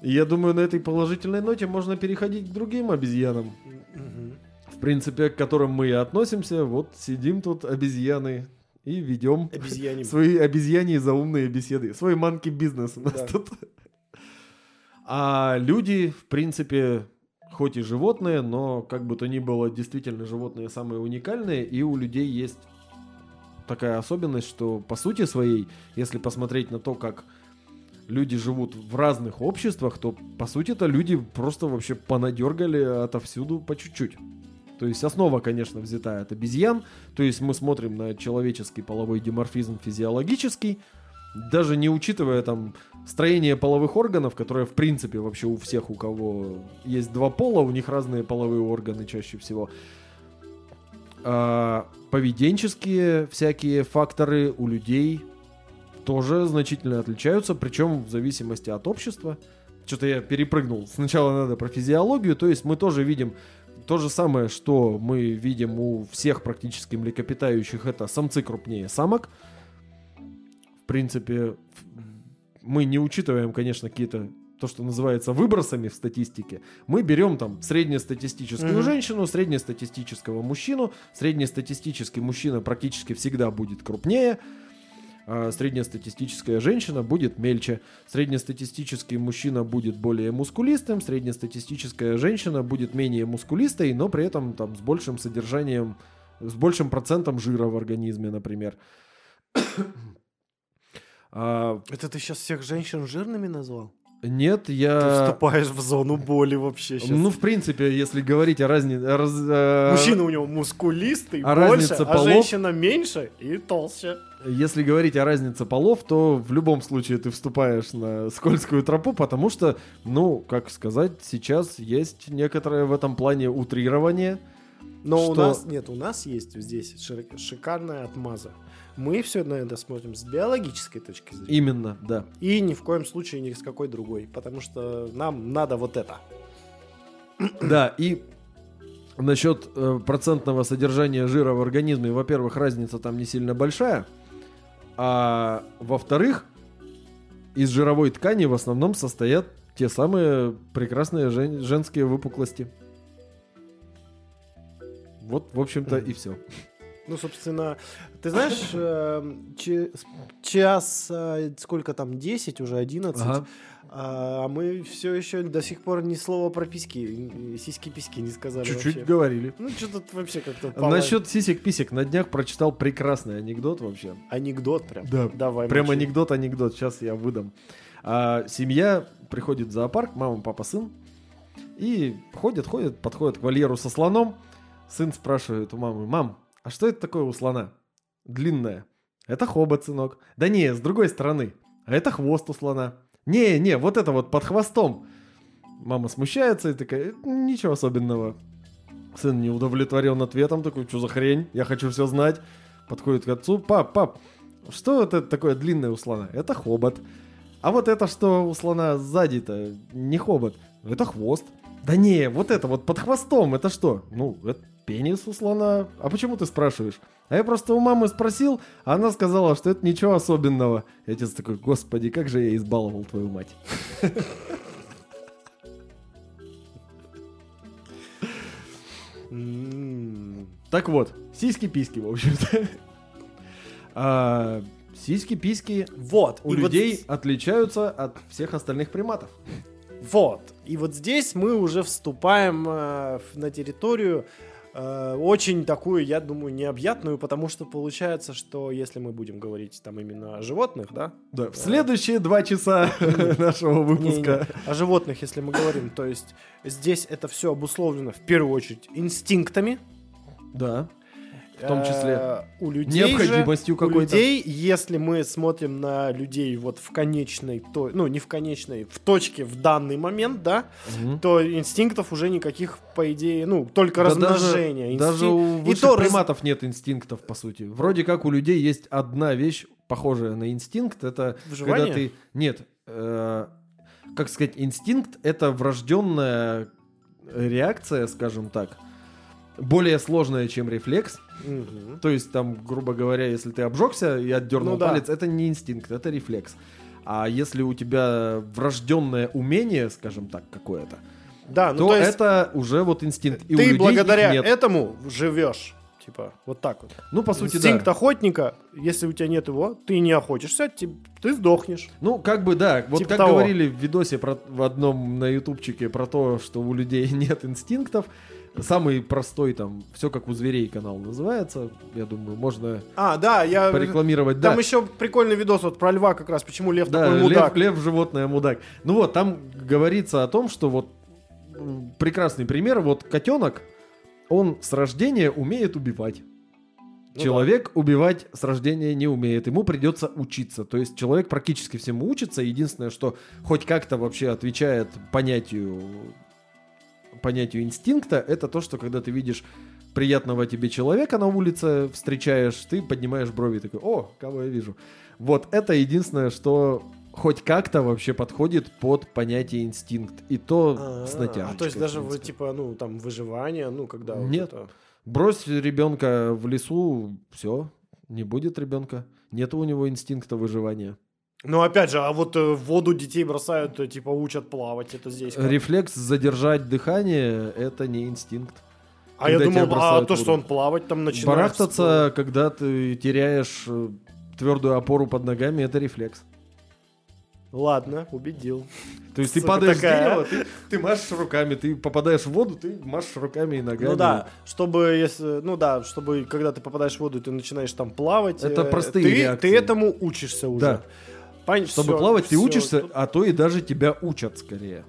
Я думаю, на этой положительной ноте можно переходить к другим обезьянам. В принципе, к которым мы и относимся. Вот сидим тут обезьяны и ведем Обезьяним. свои обезьяне заумные беседы. Свой манки бизнес у нас Да. тут. А люди, в принципе, хоть и животные, но как бы то ни было, действительно животные самые уникальные, и у людей есть такая особенность, что по сути своей, если посмотреть на то, как люди живут в разных обществах, то по сути-то люди просто вообще понадергали отовсюду по чуть-чуть. То есть основа, конечно, взята от обезьян. То есть мы смотрим на человеческий половой диморфизм физиологический, даже не учитывая там строение половых органов, которое в принципе вообще у всех, у кого есть два пола, у них разные половые органы чаще всего. А, поведенческие всякие факторы у людей тоже значительно отличаются, причем в зависимости от общества. Что-то я перепрыгнул. Сначала надо про физиологию, то есть мы тоже видим то же самое, что мы видим у всех практически млекопитающих, это самцы крупнее самок. В принципе, мы не учитываем, конечно, какие-то то, что называется выбросами в статистике, мы берем там среднестатистическую Мгм. женщину, среднестатистического мужчину. Среднестатистический мужчина практически всегда будет крупнее, среднестатистическая женщина будет мельче. Среднестатистический мужчина будет более мускулистым, среднестатистическая женщина будет менее мускулистой, но при этом там с большим содержанием, с большим процентом жира в организме, например. А, Это ты сейчас всех женщин жирными назвал? Нет, Ты я... вступаешь в зону боли вообще сейчас. Ну, в принципе, если говорить о разнице... Мужчина у него мускулистый, а больше, а полов? женщина меньше и толще. Если говорить о разнице полов, то в любом случае ты вступаешь на скользкую тропу, потому что, ну, как сказать, сейчас есть некоторое в этом плане утрирование. Но у Что? нас нет, у нас есть здесь шикарная отмаза. Мы все на это смотрим с биологической точки зрения. Именно, да. И ни в коем случае ни с какой другой. Потому что нам надо вот это. Да, и насчет э, процентного содержания жира в организме, во-первых, разница там не сильно большая, а во-вторых, из жировой ткани в основном состоят те самые прекрасные жен- женские выпуклости. Вот, в общем-то, и все. Ну, собственно, ты знаешь, э, час, э, сколько там, 10, уже 11, Ага. а мы все еще до сих пор ни слова про письки, сиськи-письки не сказали Чуть-чуть вообще. говорили. Ну, что-то вообще как-то... Насчет сисек-писек на днях прочитал прекрасный анекдот вообще. Анекдот прям. Да, Давай, Прям мочи. анекдот, анекдот. Сейчас я выдам. А, семья приходит в зоопарк, мама, папа, сын. И ходят, ходят, подходят к вольеру со слоном. Сын спрашивает у мамы, мам, а что это такое у слона? Длинное. Это хобот, сынок. Да не, с другой стороны. А это хвост у слона. Не, не, вот это вот под хвостом. Мама смущается и такая, «Э, ничего особенного. Сын не удовлетворен ответом, такой, что за хрень, я хочу все знать. Подходит к отцу, пап, пап, что вот это такое длинное у слона? Это хобот. А вот это что у слона сзади-то не хобот, это хвост. Да не, вот это вот под хвостом, это что? Ну, это пенис у слона. А почему ты спрашиваешь? А я просто у мамы спросил, а она сказала, что это ничего особенного. И отец такой, господи, как же я избаловал твою мать. Так вот, сиськи-письки, в общем-то. А, Сиськи-письки Вот. у людей отличаются от всех остальных приматов. Вот. И вот здесь мы уже вступаем э, на территорию э, очень такую, я думаю, необъятную, потому что получается, что если мы будем говорить там именно о животных, да? Да, в следующие два часа нашего выпуска. о животных, если мы говорим, то есть здесь это все обусловлено в первую очередь инстинктами. Да, в том числе Э, у людей необходимостью у какой-то. людей, если мы смотрим на людей вот в конечной, то, ну не в конечной, в точке в данный момент, да, Мгм. то инстинктов уже никаких, по идее, ну, только Да даже- размножение. Даже, Инстин- у И высших то раз- приматов нет инстинктов, по сути. Вроде как у людей есть одна вещь, похожая на инстинкт. Это Выживание? когда ты... Нет, э, как сказать, инстинкт — это врожденная реакция, скажем так, более сложная, чем рефлекс. Мгм. То есть, там, грубо говоря, если ты обжегся и отдернул Ну да. палец, это не инстинкт, это рефлекс. А если у тебя врожденное умение, скажем так, какое-то, Да, ну то, то есть это уже вот инстинкт. И у ты благодаря этому живешь. Типа, вот так вот. Ну, по сути, Инстинкт да. охотника, если у тебя нет его, ты не охотишься, ти- ты сдохнешь. Ну, как бы, да. Вот Типа как того. говорили в видосе про, в одном на ютубчике про то, что у людей нет инстинктов. Самый простой там, все как у зверей канал называется. Я думаю, можно А, да, я... порекламировать. Там да. еще прикольный видос вот про льва как раз, почему лев Да, такой лев, мудак. лев животное мудак. Ну вот, там говорится о том, что вот прекрасный пример, вот котенок, он с рождения умеет убивать. Ну человек убивать с рождения не умеет, ему придется учиться. То есть человек практически всему учится. Единственное, что хоть как-то вообще отвечает понятию, понятию инстинкта, это то, что когда ты видишь приятного тебе человека на улице, встречаешь, ты поднимаешь брови такой, о, кого я вижу. Вот это единственное, что хоть как-то вообще подходит под понятие инстинкт. И то А, с натяжечкой. а, то есть даже вы, типа, ну, там, выживание, ну, когда... вот Нет. это- Брось ребенка в лесу, все, не будет ребенка. Нет у него инстинкта выживания. Ну, опять же, а вот э, в воду детей бросают, э, типа, учат плавать, это здесь как? Рефлекс задержать дыхание это не инстинкт. А я думал, а то, в что воду. он плавать там начинает... Барахтаться, когда ты теряешь э, твердую опору под ногами, это рефлекс. Ладно, убедил. То есть ты падаешь такая, с дерева, ты, ты машешь руками, ты попадаешь в воду, ты машешь руками и ногами. Ну да, чтобы, если, ну да, чтобы, когда ты попадаешь в воду, ты начинаешь там плавать. Это простые ты, реакции. Ты этому учишься уже. Да. Пон- Чтобы всё, плавать, ты всё, учишься, тут- а то и даже тебя учат скорее.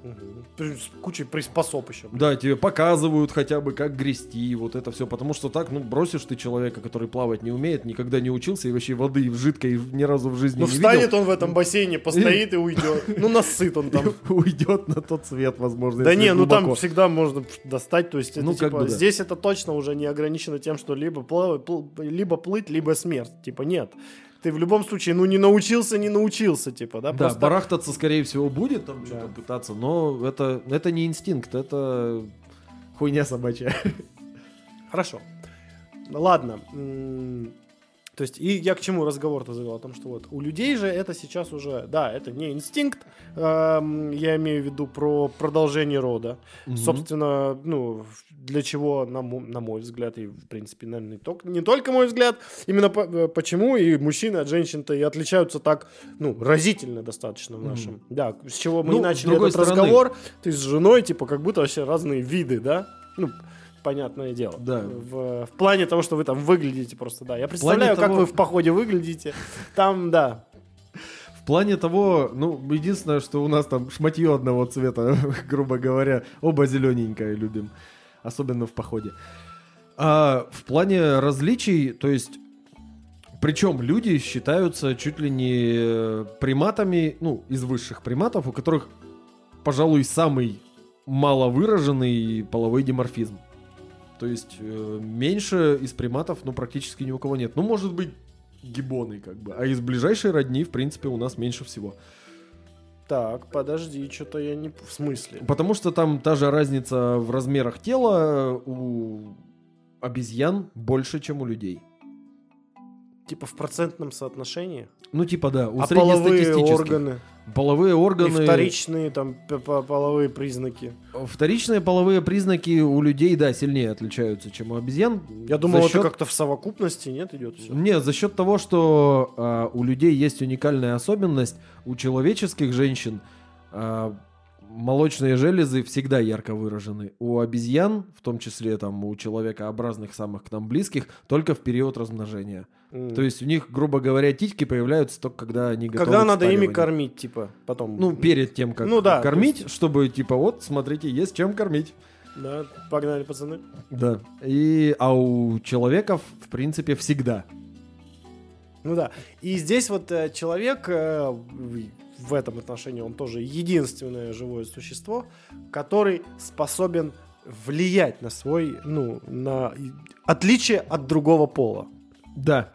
С кучей приспособ еще. Да, тебе показывают хотя бы, как грести, вот это все. Потому что так, ну, бросишь ты человека, который плавать не умеет, никогда не учился и вообще воды в жидкой ни разу в жизни Ну не встанет видел. он в этом бассейне, постоит и уйдет. Ну насыт он там. Уйдет на тот свет, возможно. Да не, ну там всегда можно достать, то есть Ну, типа, здесь это точно уже не ограничено тем, что либо плавать, пл- либо плыть, либо смерть, типа нет. Ты в любом случае, ну не научился, не научился, типа, да, Да, просто барахтаться, скорее всего, будет там Да. что-то пытаться, но это, это не инстинкт, это хуйня собачья. Хорошо. Ладно. То есть, и я к чему разговор-то завел? О том, что вот у людей же это сейчас уже, да, это не инстинкт, эм, я имею в виду про продолжение рода. Мгм. Собственно, ну, для чего, на, на мой взгляд, и, в принципе, наверное, не только, не только мой взгляд, именно по- э, почему и мужчины от женщин-то и отличаются так, ну, разительно достаточно в нашем. Да, с чего мы Ну, начали этот стороны- разговор, ты с женой, типа, как будто вообще разные виды, да? Ну, понятное дело. Да. В, в плане того, что вы там выглядите просто, да. Я представляю, как того- вы в походе выглядите. Там, да. В плане того, ну, единственное, что у нас там шматье одного цвета, грубо говоря, оба зелененькое любим, особенно в походе. А в плане различий, то есть, причем люди считаются чуть ли не э, приматами, ну, из высших приматов, у которых, пожалуй, самый маловыраженный половой диморфизм. То есть э, меньше из приматов, ну, практически ни у кого нет. Ну, может быть, гибоны, как бы. А из ближайшей родни, в принципе, у нас меньше всего. Так, подожди, что-то я не... В смысле? Потому что там та же разница в размерах тела у обезьян больше, чем у людей. Типа в процентном соотношении? Ну, типа, да, у а половые органы? Половые органы... И вторичные там половые признаки. Вторичные половые признаки у людей, да, сильнее отличаются, чем у обезьян. Я думал, За это счет- как-то в совокупности, нет, идет все? Нет, за счет того, что а, у людей есть уникальная особенность, у человеческих женщин а, молочные железы всегда ярко выражены. У обезьян, в том числе там у человекообразных самых к нам близких, только в период размножения. То есть у них, грубо говоря, титьки появляются только когда они готовы Когда надо ими кормить, типа, потом. Ну, перед тем, как Ну да, кормить, то чтобы, типа, вот, смотрите, есть чем кормить. Да, погнали, пацаны. Да. И, а у человеков, в принципе, всегда. Ну да. И здесь вот э, человек э, в- этом отношении, он тоже единственное живое существо, который способен влиять на свой, ну, на отличие от другого пола. Да.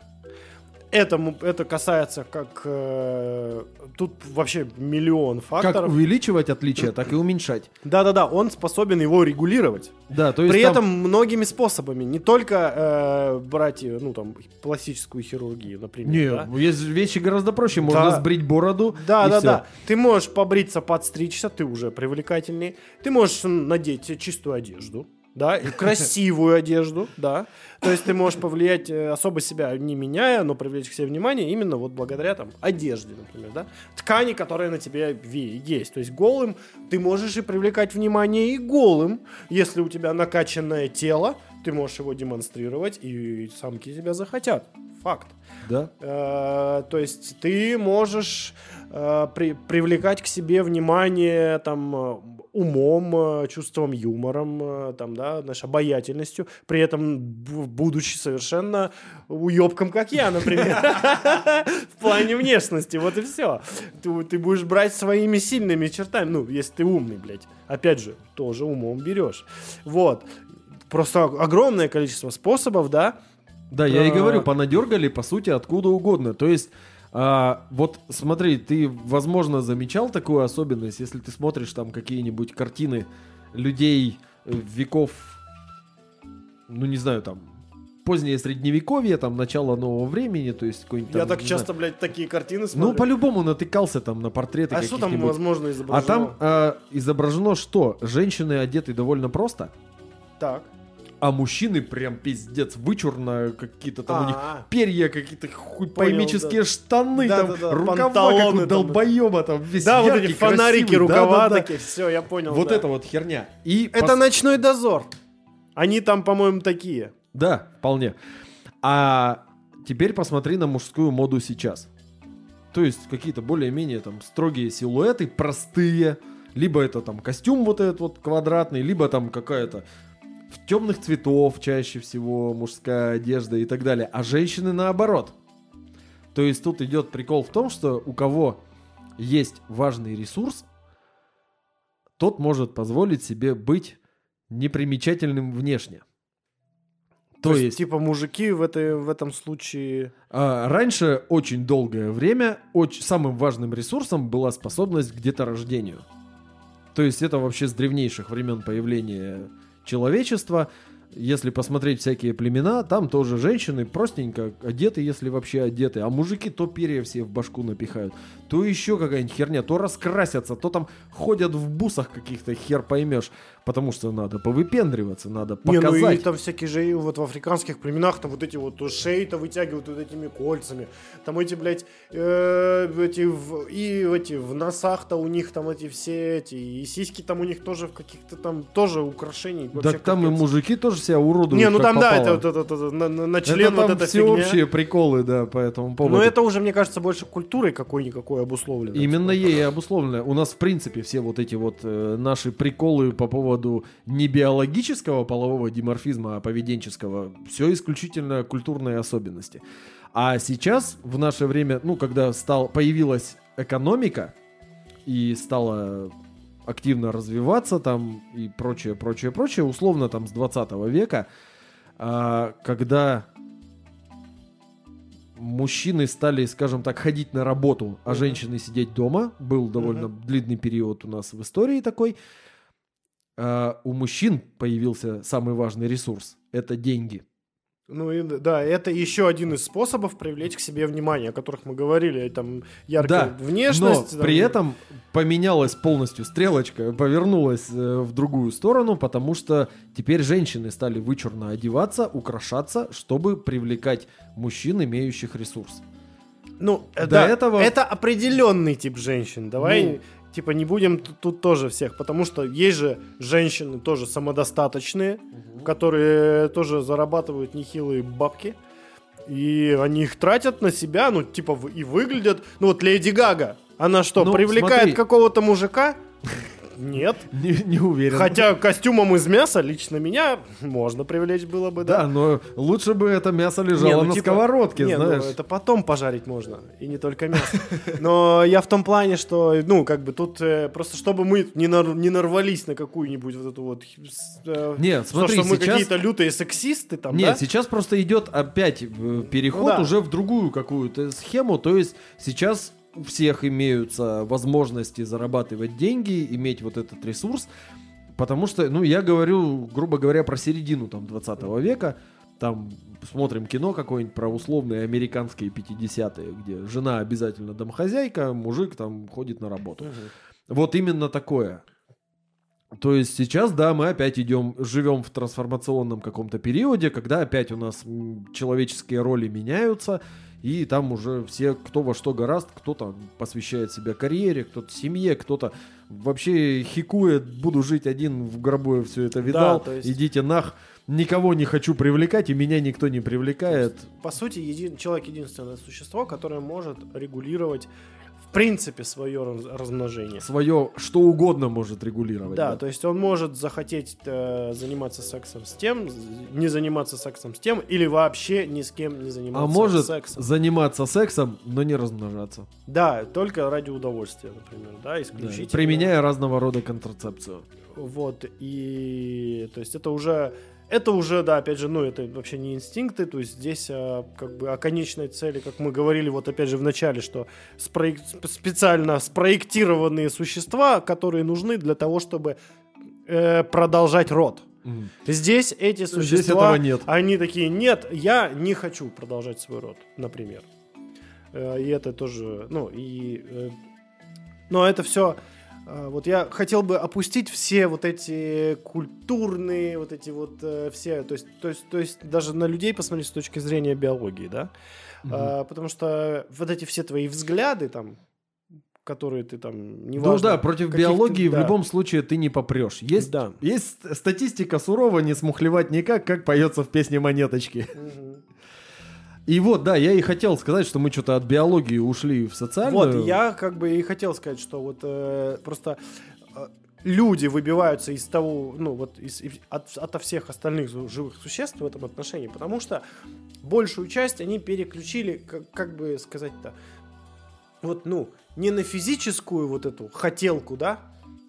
Этому, это касается как... э, тут вообще миллион факторов. Как увеличивать отличия, так и уменьшать. Да-да-да, он способен его регулировать. Да, то есть При там- этом многими способами. Не только э, брать, э, ну, там, пластическую хирургию, например. Не, да? есть вещи гораздо проще. Можно Да. сбрить бороду. Да, и да, всё. да. Ты можешь побриться, подстричься, ты уже привлекательнее. Ты можешь надеть чистую одежду, да, и красивую одежду, да. То есть ты можешь повлиять, э, особо себя не меняя, но привлечь к себе внимание именно вот благодаря там одежде, например, да. Ткани, которые на тебе есть. То есть голым ты можешь и привлекать внимание и голым, если у тебя накачанное тело, ты можешь его демонстрировать, и самки тебя захотят. Факт. Да. Э, то есть ты можешь э, при- привлекать к себе внимание там умом, э, чувством юмором, э, там, да, знаешь, обаятельностью, при этом будучи совершенно уебком, как я, например, в плане внешности, вот и все. Ты, ты будешь брать своими сильными чертами, ну, если ты умный, блядь. Опять же, тоже умом берешь. Вот. Просто огромное количество способов, да, Да, я и А. говорю, понадергали, по сути, откуда угодно. То есть, а, вот смотри, ты, возможно, замечал такую особенность, если ты смотришь там какие-нибудь картины людей э, веков, ну не знаю, там, позднее средневековье, там, начало нового времени, то есть какой-нибудь Я там, так часто, знаю. блядь, такие картины смотрю. Ну, по-любому натыкался там на портреты А что там, возможно, А изображено? там а, изображено что? Женщины одеты довольно просто, Так. А мужчины прям пиздец вычурно, какие-то там у них перья какие-то хуй поймические штаны, там рукава, как у долбоеба, там весь Да, вот эти фонарики, рукава такие, все, я понял. Вот это вот херня. И Это ночной дозор. Они там, по-моему, такие. Да, вполне. А теперь посмотри на мужскую моду сейчас. То есть какие-то более-менее там строгие силуэты, простые. Либо это там костюм вот этот вот квадратный, либо там какая-то в темных цветов чаще всего мужская одежда и так далее. А женщины наоборот. То есть тут идет прикол в том, что у кого есть важный ресурс, тот может позволить себе быть непримечательным внешне. То, есть, типа, мужики в, этой, в этом случае... а, раньше очень долгое время оч- самым важным ресурсом была способность к деторождению. То есть это вообще с древнейших времен появления человечества. Если посмотреть всякие племена, там тоже женщины простенько одеты, если вообще одеты, а мужики то перья все в башку напихают, то еще какая-нибудь херня, то раскрасятся, то там ходят в бусах каких-то, хер поймешь, потому что надо повыпендриваться, надо Не, ну и показать. там всякие же, вот в африканских племенах, там вот эти вот шеи-то вытягивают вот этими кольцами. Там эти, блядь, э, эти, в, и эти в носах-то у них там эти все эти, и сиськи там у них тоже в каких-то там, тоже украшений. Да там и мужики тоже себя уродуют. Не, ну там, да, попало. это, вот это, это, на, на- на Это член там вот эта всеобщие фигня. приколы, да, по этому поводу. Но это уже, мне кажется, больше культурой какой-никакой обусловлено. Именно ей и обусловлено. У нас, в принципе, все вот эти вот э, наши приколы по поводу не биологического полового диморфизма, а поведенческого, все исключительно культурные особенности. А сейчас, в наше время, ну, когда стал, появилась экономика и стала активно развиваться там и прочее, прочее, прочее, условно там с 20 века, а, когда мужчины стали, скажем так, ходить на работу, а женщины сидеть дома. Был довольно длинный период у нас в истории такой. А, у мужчин появился самый важный ресурс – это деньги. Ну и да, это еще один из способов привлечь к себе внимание, о которых мы говорили. Там яркая Да, внешность. Но там- при этом поменялась полностью стрелочка, повернулась э, в другую сторону, потому что теперь женщины стали вычурно одеваться, украшаться, чтобы привлекать мужчин, имеющих ресурс. Ну, э, До да, этого- это определенный тип женщин. Давай, Ну. Типа, не будем тут, тут тоже всех, потому что есть же женщины тоже самодостаточные, которые тоже зарабатывают нехилые бабки. И они их тратят на себя, ну, типа, и выглядят... Ну, вот Леди Гага, она что, Ну, привлекает какого-то мужика? Нет. Не, не уверен. Хотя костюмом из мяса лично меня можно привлечь было бы, да. Да, но лучше бы это мясо лежало Не, ну, на типа, сковородке, не, ну, знаешь. это потом пожарить можно, и не только мясо. Но я в том плане, что, ну, как бы тут э, просто, чтобы мы не, нар- не нарвались на какую-нибудь вот эту вот... э, Нет, что, смотри, что мы сейчас... какие-то лютые сексисты там, Нет, да? сейчас просто идет опять э, переход Ну да. уже в другую какую-то схему. То есть сейчас у всех имеются возможности зарабатывать деньги, иметь вот этот ресурс. Потому что, ну, я говорю, грубо говоря, про середину там 20 века. Там смотрим кино какое-нибудь про условные американские 50-е, где жена обязательно домохозяйка, мужик там ходит на работу. Вот именно такое. То есть сейчас, да, мы опять идем, живем в трансформационном каком-то периоде, когда опять у нас человеческие роли меняются, и там уже все, кто во что гораст, кто-то посвящает себя карьере, кто-то семье, кто-то вообще хикует, буду жить один в гробу, я все это видал, то есть- идите нах, никого не хочу привлекать, и меня никто не привлекает. По сути, един- человек единственное существо, которое может регулировать в принципе свое раз- размножение. Свое что угодно может регулировать. Да, то есть он может захотеть э, заниматься сексом с тем, не заниматься сексом с тем, или вообще ни с кем не заниматься А может сексом. заниматься сексом, но не размножаться. Да, только ради удовольствия, например, да, Да, исключительно. Применяя разного рода контрацепцию. Вот, и то есть это уже, это уже, да, опять же, ну, это вообще не инстинкты, то есть здесь а, как бы о конечной цели, как мы говорили, вот опять же в начале, что спроек- сп- специально спроектированные существа, которые нужны для того, чтобы э, продолжать род. Мгм. Здесь эти Здесь существа, этого нет. они такие, нет, я не хочу продолжать свой род, например. Э, И это тоже, ну, и... э, Но это все... Вот я хотел бы опустить все вот эти культурные, вот эти вот э, все, то есть, то есть, то есть даже на людей посмотреть с точки зрения биологии, да. А, потому что вот эти все твои взгляды там, которые ты там, Ну неважно, да, против каких ты- биологии в да. любом случае ты не попрешь. Есть, Да. есть статистика сурова, не смухлевать никак, как поется в песне «Монеточки». Мгм. И вот, да, я и хотел сказать, что мы что-то от биологии ушли в социальную. Вот, я как бы и хотел сказать, что вот э, просто э, люди выбиваются из того, ну вот из, от, ото всех остальных живых существ в этом отношении, потому что большую часть они переключили, как, как бы сказать-то, вот, ну, не на физическую вот эту хотелку, да,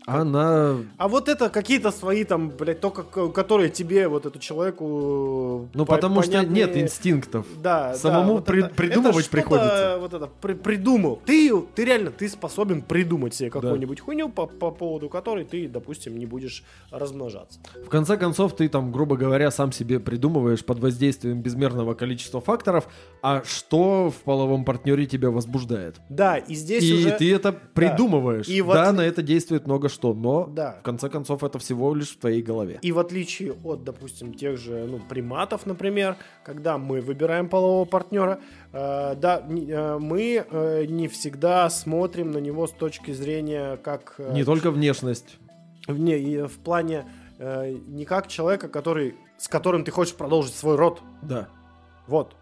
Она... а вот это какие-то свои там, блядь, только которые тебе, вот эту человеку... Ну, по- потому что понятнее- нет инстинктов. Да, Самому да, вот при- это- придумывать это приходится. Вот это при- придумал. Ты, ты реально, ты способен придумать себе какую-нибудь хуйню по, по поводу которой ты, допустим, не будешь размножаться. В конце концов, ты там, грубо говоря, сам себе придумываешь под воздействием безмерного количества факторов, а что в половом партнере тебя возбуждает. Да, и здесь и уже... ты это придумываешь. И вот- Да, на это действует много что, но Да. в конце концов это всего лишь в твоей голове. И в отличие от, допустим, тех же ну, приматов, например, когда мы выбираем полового партнера, э, да, э, мы э, не всегда смотрим на него с точки зрения как... э, Не только внешность. в, не, в плане э, не как человека, который, с которым ты хочешь продолжить свой род. Да. Вот.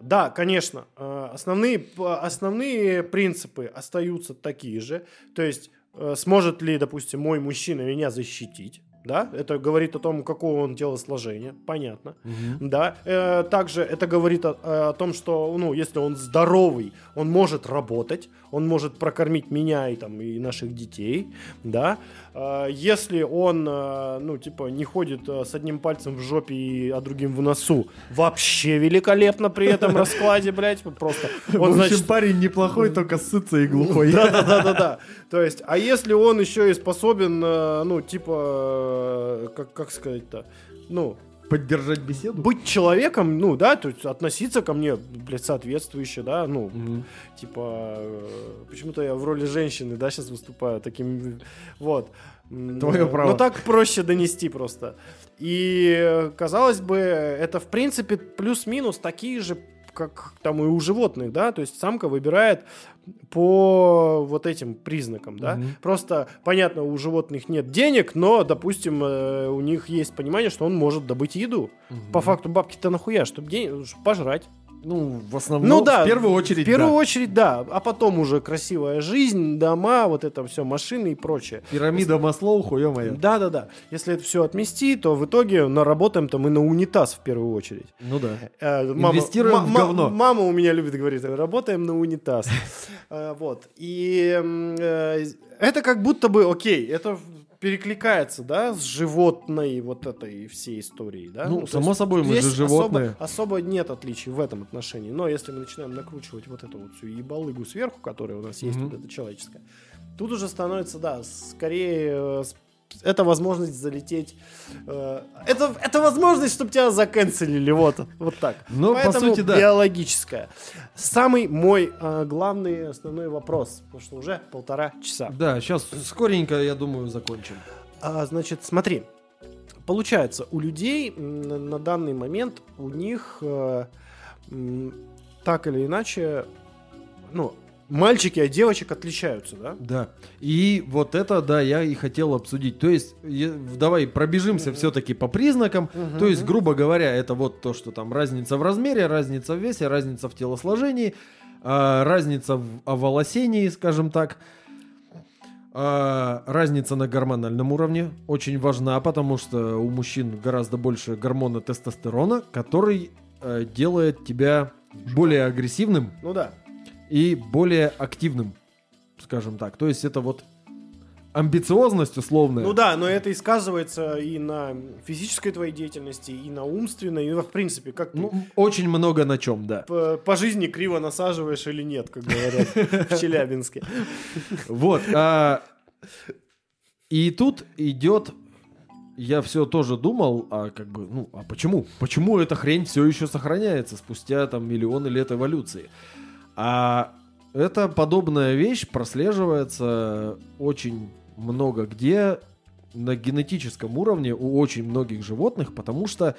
Да, конечно, э, основные, основные принципы остаются такие же. То есть, сможет ли, допустим, мой мужчина меня защитить? Да, это говорит о том, какого он телосложения, понятно. Мгм. Да, э, также это говорит о, о том, что, ну, если он здоровый, он может работать, он может прокормить меня и там и наших детей, да. Э, если он, э, ну, типа, не ходит э, с одним пальцем в жопе, и, а другим в носу, вообще великолепно при этом раскладе, блядь, просто. В Он, общем, значит, парень неплохой, только сытся и глухой. да, да, да, да, да. То есть, а если он еще и способен, ну, типа, э, как, как сказать-то, ну, Поддержать беседу? быть человеком, ну, да, то есть относиться ко мне, блядь, соответствующе, да, ну, Мгм. типа, э, почему-то я в роли женщины, да, сейчас выступаю таким, вот. Твое э, право. Но так проще донести просто. И, э, казалось бы, это, в принципе, плюс-минус такие же, как там и у животных, да, то есть самка выбирает по вот этим признакам, да. Мгм. Просто, понятно, у животных нет денег, но, допустим, э, у них есть понимание, что он может добыть еду. По факту бабки-то нахуя, чтобы пожрать. Ну, в основном, Ну да, в первую очередь, В первую да. очередь, да. А потом уже красивая жизнь, дома, вот это все, машины и прочее. Пирамида Маслоу, хуё моя. Да, да, да. Если это все отмести, то в итоге наработаем-то мы на унитаз в первую очередь. Ну да. Э, Инвестируем в говно. Мама у меня любит говорить, работаем на унитаз. Э, Вот. И м, э, это как будто бы, окей, это перекликается, да, с животной вот этой всей историей, да? Ну, то само есть собой, мы же особо- животные. Особо, нет отличий в этом отношении. Но если мы начинаем накручивать вот эту вот всю ебалыгу сверху, которая у нас есть, Мгм. вот эта человеческая, тут уже становится, да, скорее э, это возможность залететь. э, это, это возможность, чтобы тебя заканцелили. Вот, вот так. Ну, по Поэтому сути, да. биологическая. Самый мой э, главный основной вопрос, потому что уже полтора часа. Да, сейчас скоренько, я думаю, закончим. А, значит, смотри. Получается, у людей на, на данный момент у них э, так или иначе, ну, мальчики от девочек отличаются, да? Да. И вот это, да, я и хотел обсудить. То есть, я- давай пробежимся Мгм. все-таки по признакам. То есть, грубо говоря, это вот то, что там разница в размере, разница в весе, разница в телосложении. А, разница в оволосении, скажем так. А, разница на гормональном уровне очень важна, потому что у мужчин гораздо больше гормона тестостерона, который э, делает тебя более агрессивным Ну да. И более активным, скажем так. То есть это вот амбициозность условная. Ну да, но это и сказывается и на физической твоей деятельности, и на умственной, и в принципе, как Ну, очень много на чем, да. по, по жизни криво насаживаешь или нет, как говорят в Челябинске. Вот. а, и тут идет. Я все тоже думал, а как бы, ну, а почему? Почему эта хрень все еще сохраняется спустя там миллионы лет эволюции? А эта подобная вещь прослеживается очень много где на генетическом уровне у очень многих животных, потому что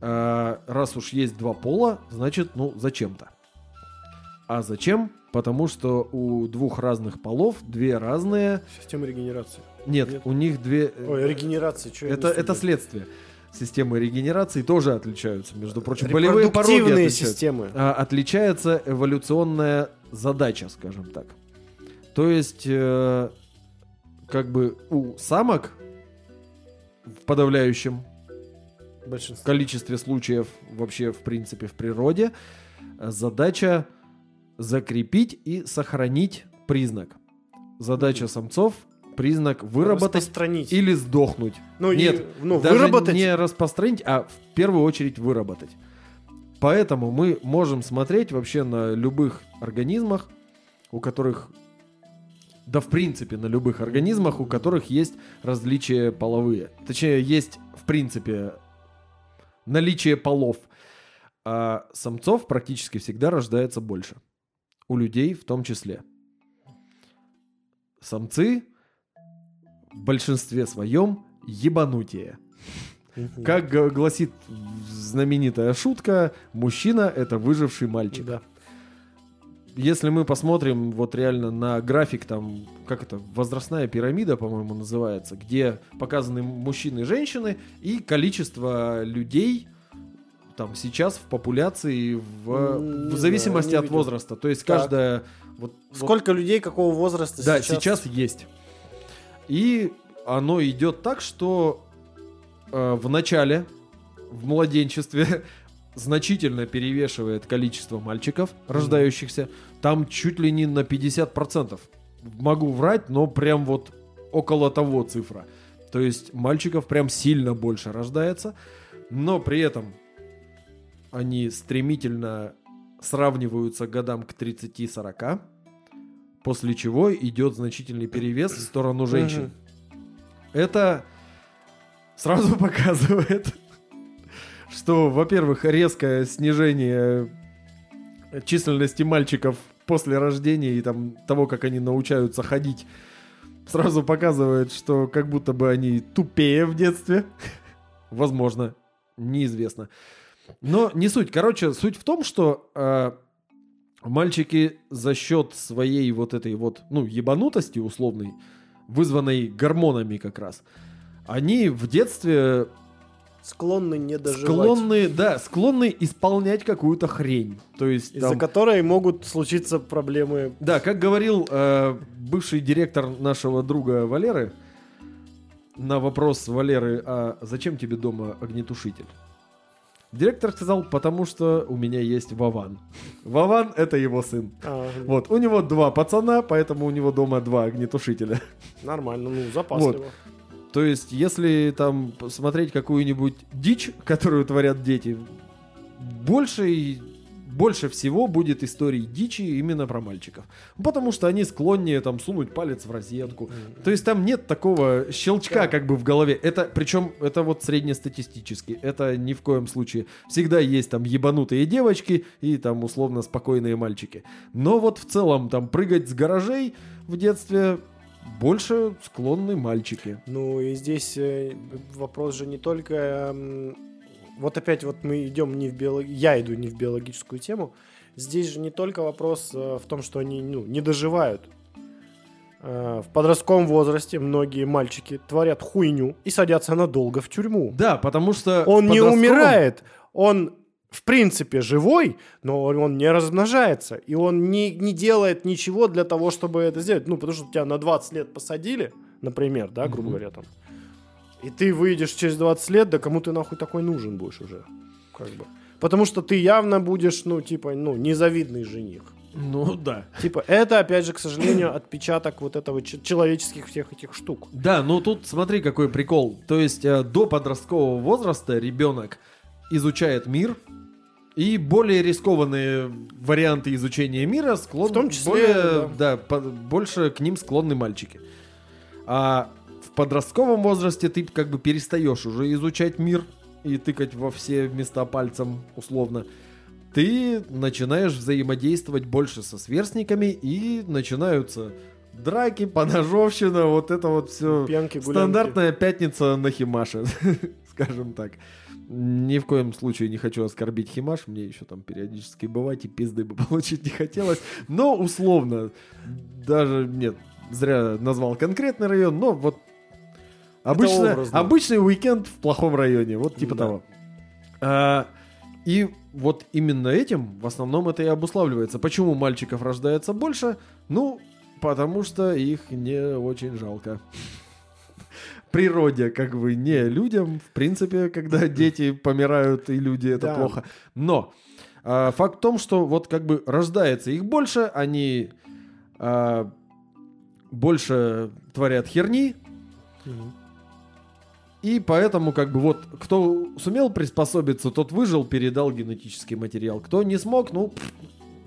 а, раз уж есть два пола, значит, ну, зачем-то. А зачем? Потому что у двух разных полов две разные... Система регенерации. Нет, Нет. у них две... Ой, регенерация, что это, это следствие. Системы регенерации тоже отличаются, между прочим. Болевые пороги системы. А, отличается эволюционная задача, скажем так. То есть, э, как бы у самок в подавляющем Большинство. количестве случаев вообще, в принципе, в природе, э, задача закрепить и сохранить признак. Задача самцов признак выработать или сдохнуть. Ну, и- Нет, ну, Даже выработать. не распространить, а в первую очередь выработать. Поэтому мы можем смотреть вообще на любых организмах, у которых, да в принципе на любых организмах, у которых есть различия половые. Точнее, есть в принципе наличие полов. А самцов практически всегда рождается больше. У людей в том числе. Самцы в большинстве своем ебанутие. Как гласит знаменитая шутка, мужчина это выживший мальчик. Да. Если мы посмотрим вот реально на график там, как это, возрастная пирамида, по-моему, называется, где показаны мужчины и женщины и количество людей там сейчас в популяции в, в зависимости знаю, от видел. возраста. То есть Так. каждая вот, вот Сколько людей какого возраста да, сейчас... есть. И оно идет так, что э, в начале, в младенчестве, значительно перевешивает количество мальчиков, рождающихся. Там чуть ли не на 50%. Могу врать, но прям вот около того цифра. То есть мальчиков прям сильно больше рождается, но при этом они стремительно сравниваются годам к 30-40, после чего идет значительный перевес в сторону женщин. Это сразу показывает, что, во-первых, резкое снижение численности мальчиков после рождения и там того, как они научаются ходить, сразу показывает, что как будто бы они тупее в детстве. Возможно, неизвестно. Но не суть. Короче, суть в том, что э, мальчики за счет своей вот этой вот, ну, ебанутости условной, вызванной гормонами как раз, они в детстве Склонны не доживать. склонны, да, склонны исполнять какую-то хрень. То есть Из-за там- которой могут случиться проблемы. Да, как говорил э, бывший директор нашего друга Валеры, на вопрос Валеры, а зачем тебе дома огнетушитель? Директор сказал, потому что у меня есть Вован. Вован — это его сын. А, Вот, у него два пацана, поэтому у него дома два огнетушителя. Нормально, ну, запасливо. То есть, если там посмотреть какую-нибудь дичь, которую творят дети, больше, и- больше всего будет историй дичи именно про мальчиков. Потому что они склоннее там сунуть палец в розетку. То есть там нет такого щелчка Да. как бы в голове. Это, причем, это вот среднестатистически. Это ни в коем случае. Всегда есть там ебанутые девочки и там условно спокойные мальчики. Но вот в целом там прыгать с гаражей в детстве больше склонны мальчики. Ну и здесь э, вопрос же не только... вот опять вот мы идем не в биолог... Я иду не в биологическую тему. Здесь же не только вопрос э, в том, что они ну, не доживают. Э, в подростковом возрасте многие мальчики творят хуйню и садятся надолго в тюрьму. Да, потому что... Он в не подростковом- умирает, он в принципе живой, но он не размножается. И он не, не делает ничего для того, чтобы это сделать. Ну, потому что тебя на 20 лет посадили, например, да, грубо Мгм. говоря, там. И ты выйдешь через 20 лет, да кому ты нахуй такой нужен будешь уже? Как бы. Потому что ты явно будешь, ну, типа, ну, незавидный жених. Ну да. Типа, это, опять же, к сожалению, отпечаток вот этого человеческих всех этих штук. Да, ну тут смотри, какой прикол. То есть э, до подросткового возраста ребенок изучает мир, и более рискованные варианты изучения мира склонны... В том числе, более, да, по- больше к ним склонны мальчики. А подростковом возрасте ты как бы перестаешь уже изучать мир и тыкать во все места пальцем условно. Ты начинаешь взаимодействовать больше со сверстниками и начинаются драки, поножовщина, вот это вот все. Пьянки, гулянки. Стандартная пятница на Химаше, скажем так. Ни в коем случае не хочу оскорбить Химаш, мне еще там периодически бывать и пизды бы получить не хотелось. Но условно, даже, нет, зря назвал конкретный район, но вот обычно, образно. обычный уикенд в плохом районе, вот типа Да. того. А, и вот именно этим в основном это и обуславливается. Почему мальчиков рождается больше? Ну, потому что их не очень жалко. Природе, как бы, не людям. В принципе, когда дети помирают и люди, это Да. плохо. Но а, факт в том, что вот как бы рождается их больше, они а, больше творят херни, Мгм. И поэтому, как бы, вот, кто сумел приспособиться, тот выжил, передал генетический материал. Кто не смог, ну, пф,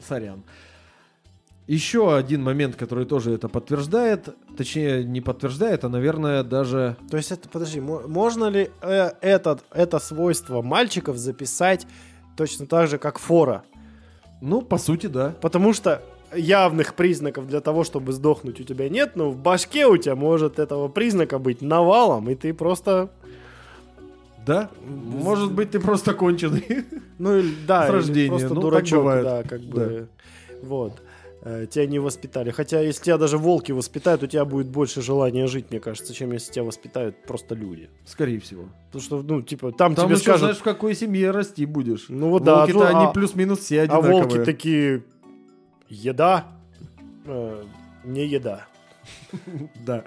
сорян. Еще один момент, который тоже это подтверждает, точнее, не подтверждает, а, наверное, даже... То есть это, подожди, мо- можно ли э, этот, это свойство мальчиков записать точно так же, как фора? Ну, по сути, да. Потому что явных признаков для того, чтобы сдохнуть у тебя нет, но в башке у тебя может этого признака быть навалом, и ты просто... Да? Может быть, ты просто конченый. Ну, или- да, С рождения, просто ну, дурачок, да, как бы, вот. Э, Тебя не воспитали. Хотя, если тебя даже волки воспитают, у тебя будет больше желания жить, мне кажется, чем если тебя воспитают просто люди. Скорее всего. Потому что, ну, типа, там, Там тебе еще, скажут, знаешь, в какой семье расти будешь. ну вот да, Волки-то а- они плюс-минус все а одинаковые. волки такие, еда, э, не еда. Да.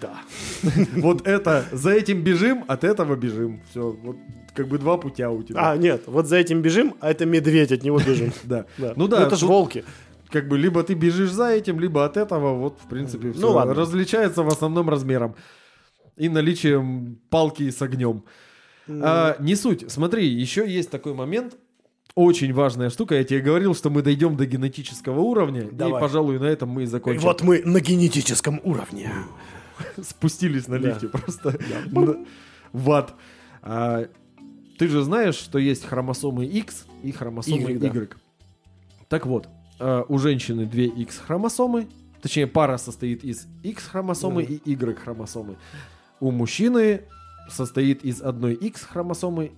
Да. Вот это, за этим бежим, от этого бежим. Все, вот как бы два путя у тебя. А, нет, вот за этим бежим, а это медведь, от него бежим. Да. Ну да, это же волки. Как бы либо ты бежишь за этим, либо от этого. Вот, в принципе, Ну все ладно. различается в основном размером. И наличием палки с огнем. А, не суть. Смотри, еще есть такой момент. Очень важная штука. Я тебе говорил, что мы дойдем до генетического уровня. Давай. И, пожалуй, на этом мы и И закончим. вот мы на генетическом уровне. спустились на Да. лифте просто на- в ад. А, ты же знаешь, что есть хромосомы X и хромосомы Y, да. Y. Так вот, а, у женщины две X хромосомы, точнее пара состоит из X хромосомы Да. и Y хромосомы. У мужчины состоит из одной X хромосомы,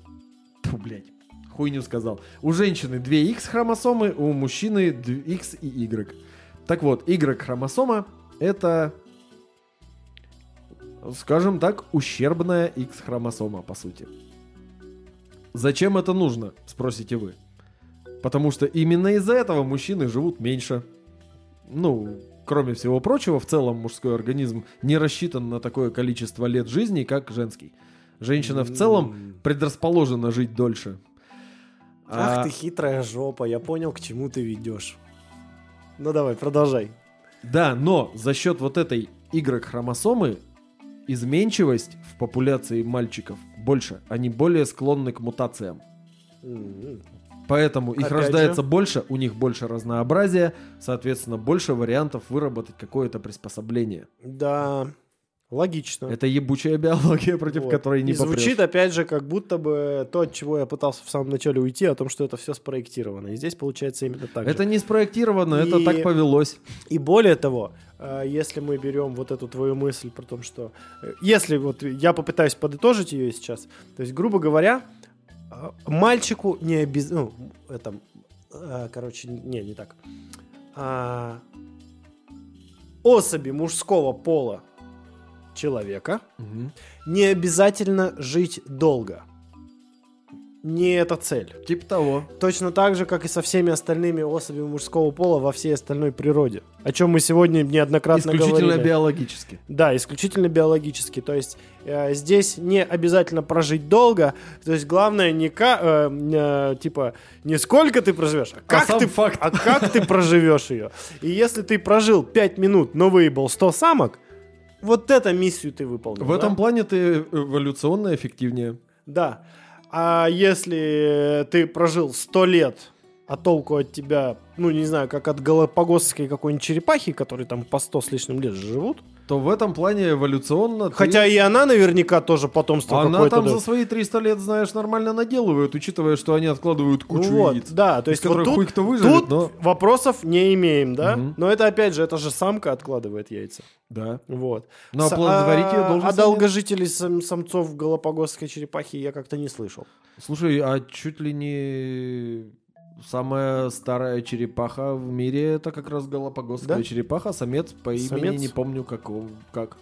Тьфу, блядь, хуйню сказал. У женщины две X хромосомы, у мужчины X и Y. Так вот, Y хромосома это скажем так, ущербная X-хромосома, по сути. Зачем это нужно, спросите вы? Потому что именно из-за этого мужчины живут меньше. Ну, кроме всего прочего, в целом мужской организм не рассчитан на такое количество лет жизни, как женский. Женщина в целом предрасположена жить дольше. Ах А- ты хитрая жопа, я понял, к чему ты ведешь. Ну давай, продолжай. Да, но за счет вот этой Y-хромосомы изменчивость в популяции мальчиков больше. Они более склонны к мутациям. М. Поэтому их Опять рождается же. больше, у них больше разнообразия, соответственно, больше вариантов выработать какое-то приспособление. Да, логично. Это ебучая биология, против Вот. которой не И звучит попрешь. опять же как будто бы то, от чего я пытался в самом начале уйти, о том, что это все спроектировано. И здесь получается именно так же. Это не спроектировано, это И- так повелось. И более того, э, если мы берем вот эту твою мысль про то, что... э, Если вот я попытаюсь подытожить ее сейчас, то есть, грубо говоря, э, мальчику не обязательно... Ну, это... Короче, не, не так. А, Особи мужского пола человека не обязательно жить долго. не эта цель. Типа того. Точно так же, как и со всеми остальными особями мужского пола во всей остальной природе. О чем мы сегодня неоднократно Исключительно говорили. биологически. Да, исключительно биологически. То есть э, здесь не обязательно прожить долго. То есть главное не ка- э, э, типа не сколько ты проживешь, а как сам ты факт. а как ты проживешь ее. И если ты прожил 5 минут, но выебал 100 самок, вот эту миссию ты выполнил. В да? этом плане ты эволюционно эффективнее. Да. А если ты прожил 100 лет, а толку от тебя, ну, не знаю, как от галапагосской какой-нибудь черепахи, которые там по 100 с лишним лет живут. То в этом плане эволюционно... ты- Хотя и она наверняка тоже потомство Она там дает. за свои 300 лет, знаешь, нормально наделывают, учитывая, что они откладывают Ну кучу вот, яиц. да, то есть вот тут, кто выживет, тут но... вопросов не имеем, да? Мгм. Но это опять же, это же самка откладывает яйца. Да. Вот. Но С- оплодотворить ее а, должен а долгожителей сам- самцов галапагосской черепахи я как-то не слышал. Слушай, а чуть ли не самая старая черепаха в мире это как раз галапагосская Да? черепаха, самец по имени Самец? не помню какого, как.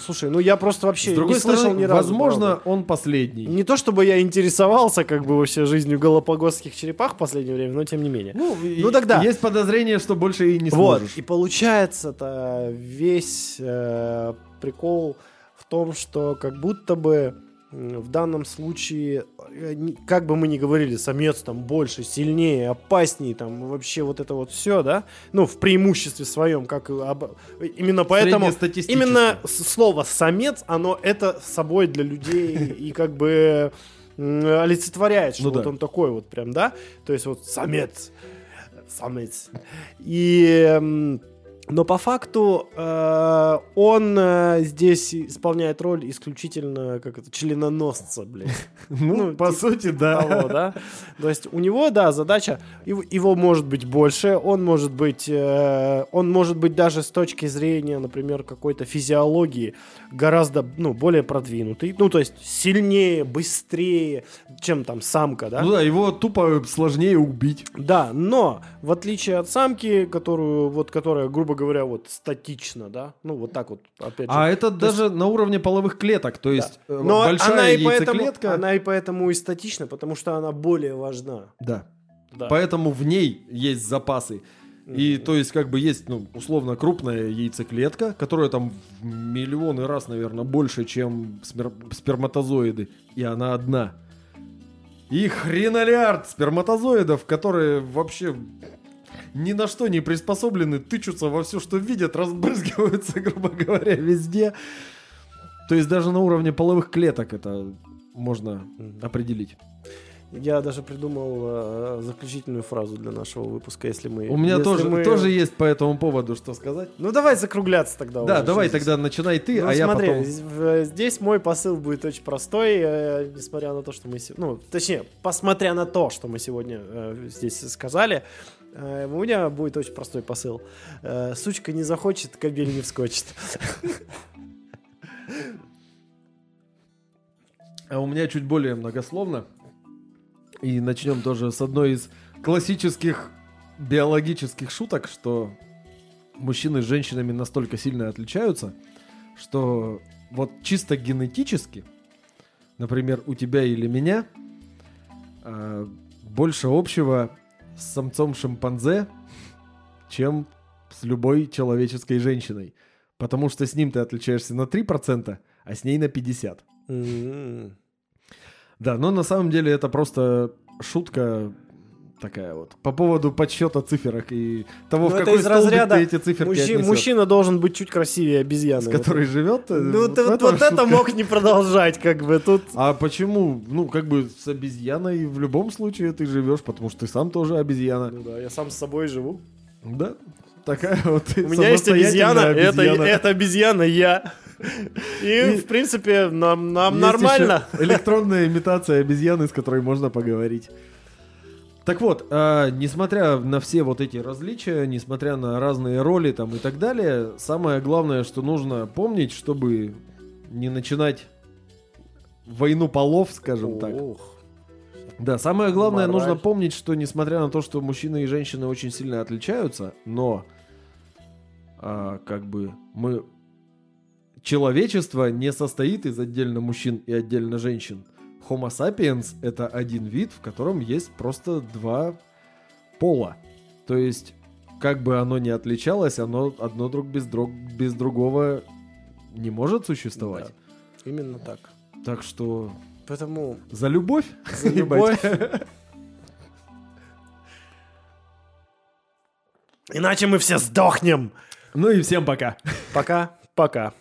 Слушай, ну я просто вообще С другой не слышал стороны, ни разу. возможно, правда. он последний. Не то чтобы я интересовался как бы вообще жизнью галапагосских черепах в последнее время, но тем не менее. Ну, Ну тогда. Есть подозрение, что больше и не вот, сможешь. и получается-то весь э, прикол в том, что как будто бы в данном случае, э, как бы мы ни говорили, самец там больше, сильнее, опаснее, там вообще вот это вот все, да, ну в преимуществе своем, как об- именно поэтому именно слово самец, оно это собой для людей и как бы олицетворяет, что Ну вот да. он такой вот прям, да, то есть вот самец, самец. И но по факту э, он э, здесь исполняет роль исключительно как это членоносца, блядь. Ну, ну, по типа сути, да. того, да. То есть у него, да, задача, его, его может быть больше, он может быть, э, он может быть даже с точки зрения, например, какой-то физиологии гораздо, ну, более продвинутый, ну, то есть сильнее, быстрее, чем там самка, да. Ну да, его тупо сложнее убить. Да, но в отличие от самки, которую, вот, которая, грубо говоря, вот статична, да, ну, вот так вот, опять же. А это То даже на уровне половых клеток, то есть э, Но большая она и, поэтому, яйцеклетка. она и поэтому и статична, потому что она более важна. Да. Да. Поэтому в ней есть запасы. И то есть как бы есть, ну, условно крупная яйцеклетка, которая там в миллионы раз, наверное, больше, чем смер- сперматозоиды. И она одна. И хренолиард сперматозоидов, которые вообще ни на что не приспособлены, тычутся во все, что видят, разбрызгиваются, грубо говоря, везде. То есть даже на уровне половых клеток это можно определить. Я даже придумал э, заключительную фразу для нашего выпуска, если мы... У меня тоже, мы- тоже есть по этому поводу что сказать. Ну давай закругляться тогда. Да, уже, давай здесь. тогда начинай ты, Ну, а я смотри, потом... з- в- здесь мой посыл будет очень простой, э, несмотря на то, что мы... Ну, точнее, посмотря на то, что мы сегодня э, здесь сказали, э, у меня будет очень простой посыл. Э, сучка не захочет, кабель не вскочит. А у меня чуть более многословно. И начнем тоже с одной из классических биологических шуток, что мужчины с женщинами настолько сильно отличаются, что вот чисто генетически, например, у тебя или меня, а, больше общего с самцом шимпанзе, чем с любой человеческой женщиной. Потому что с ним ты отличаешься на 3%, а с ней на 50%. М. Да, но на самом деле это просто шутка такая вот. По поводу подсчета циферок и того, Ну, в какой из разряда ты эти циферки Мужчи-. Мужчина должен быть чуть красивее обезьяны. с Вот которой живет. э, Ну, вот ты вот, вот это мог не продолжать, как бы тут. А почему? Ну, как бы с обезьяной в любом случае ты живешь, потому что ты сам тоже обезьяна. Ну да, я сам с собой живу. Да, такая вот У меня есть обезьяна, самостоятельная это, обезьяна. это обезьяна я. И, в принципе, нам, нам нормально. электронная имитация обезьяны, с которой можно поговорить. Так вот, а, несмотря на все вот эти различия, несмотря на разные роли там и так далее, самое главное, что нужно помнить, чтобы не начинать войну полов, скажем так. Ох. Да, самое главное, Мораль. нужно помнить, что несмотря на то, что мужчины и женщины очень сильно отличаются, но а, как бы мы человечество не состоит из отдельно мужчин и отдельно женщин. Homo sapiens — это один вид, в котором есть просто два пола. То есть, как бы оно ни отличалось, оно одно друг без, друг, без другого не может существовать. Да, именно так. Так что Поэтому за любовь. за любовь. Иначе мы все сдохнем. Ну и всем пока. Пока, пока.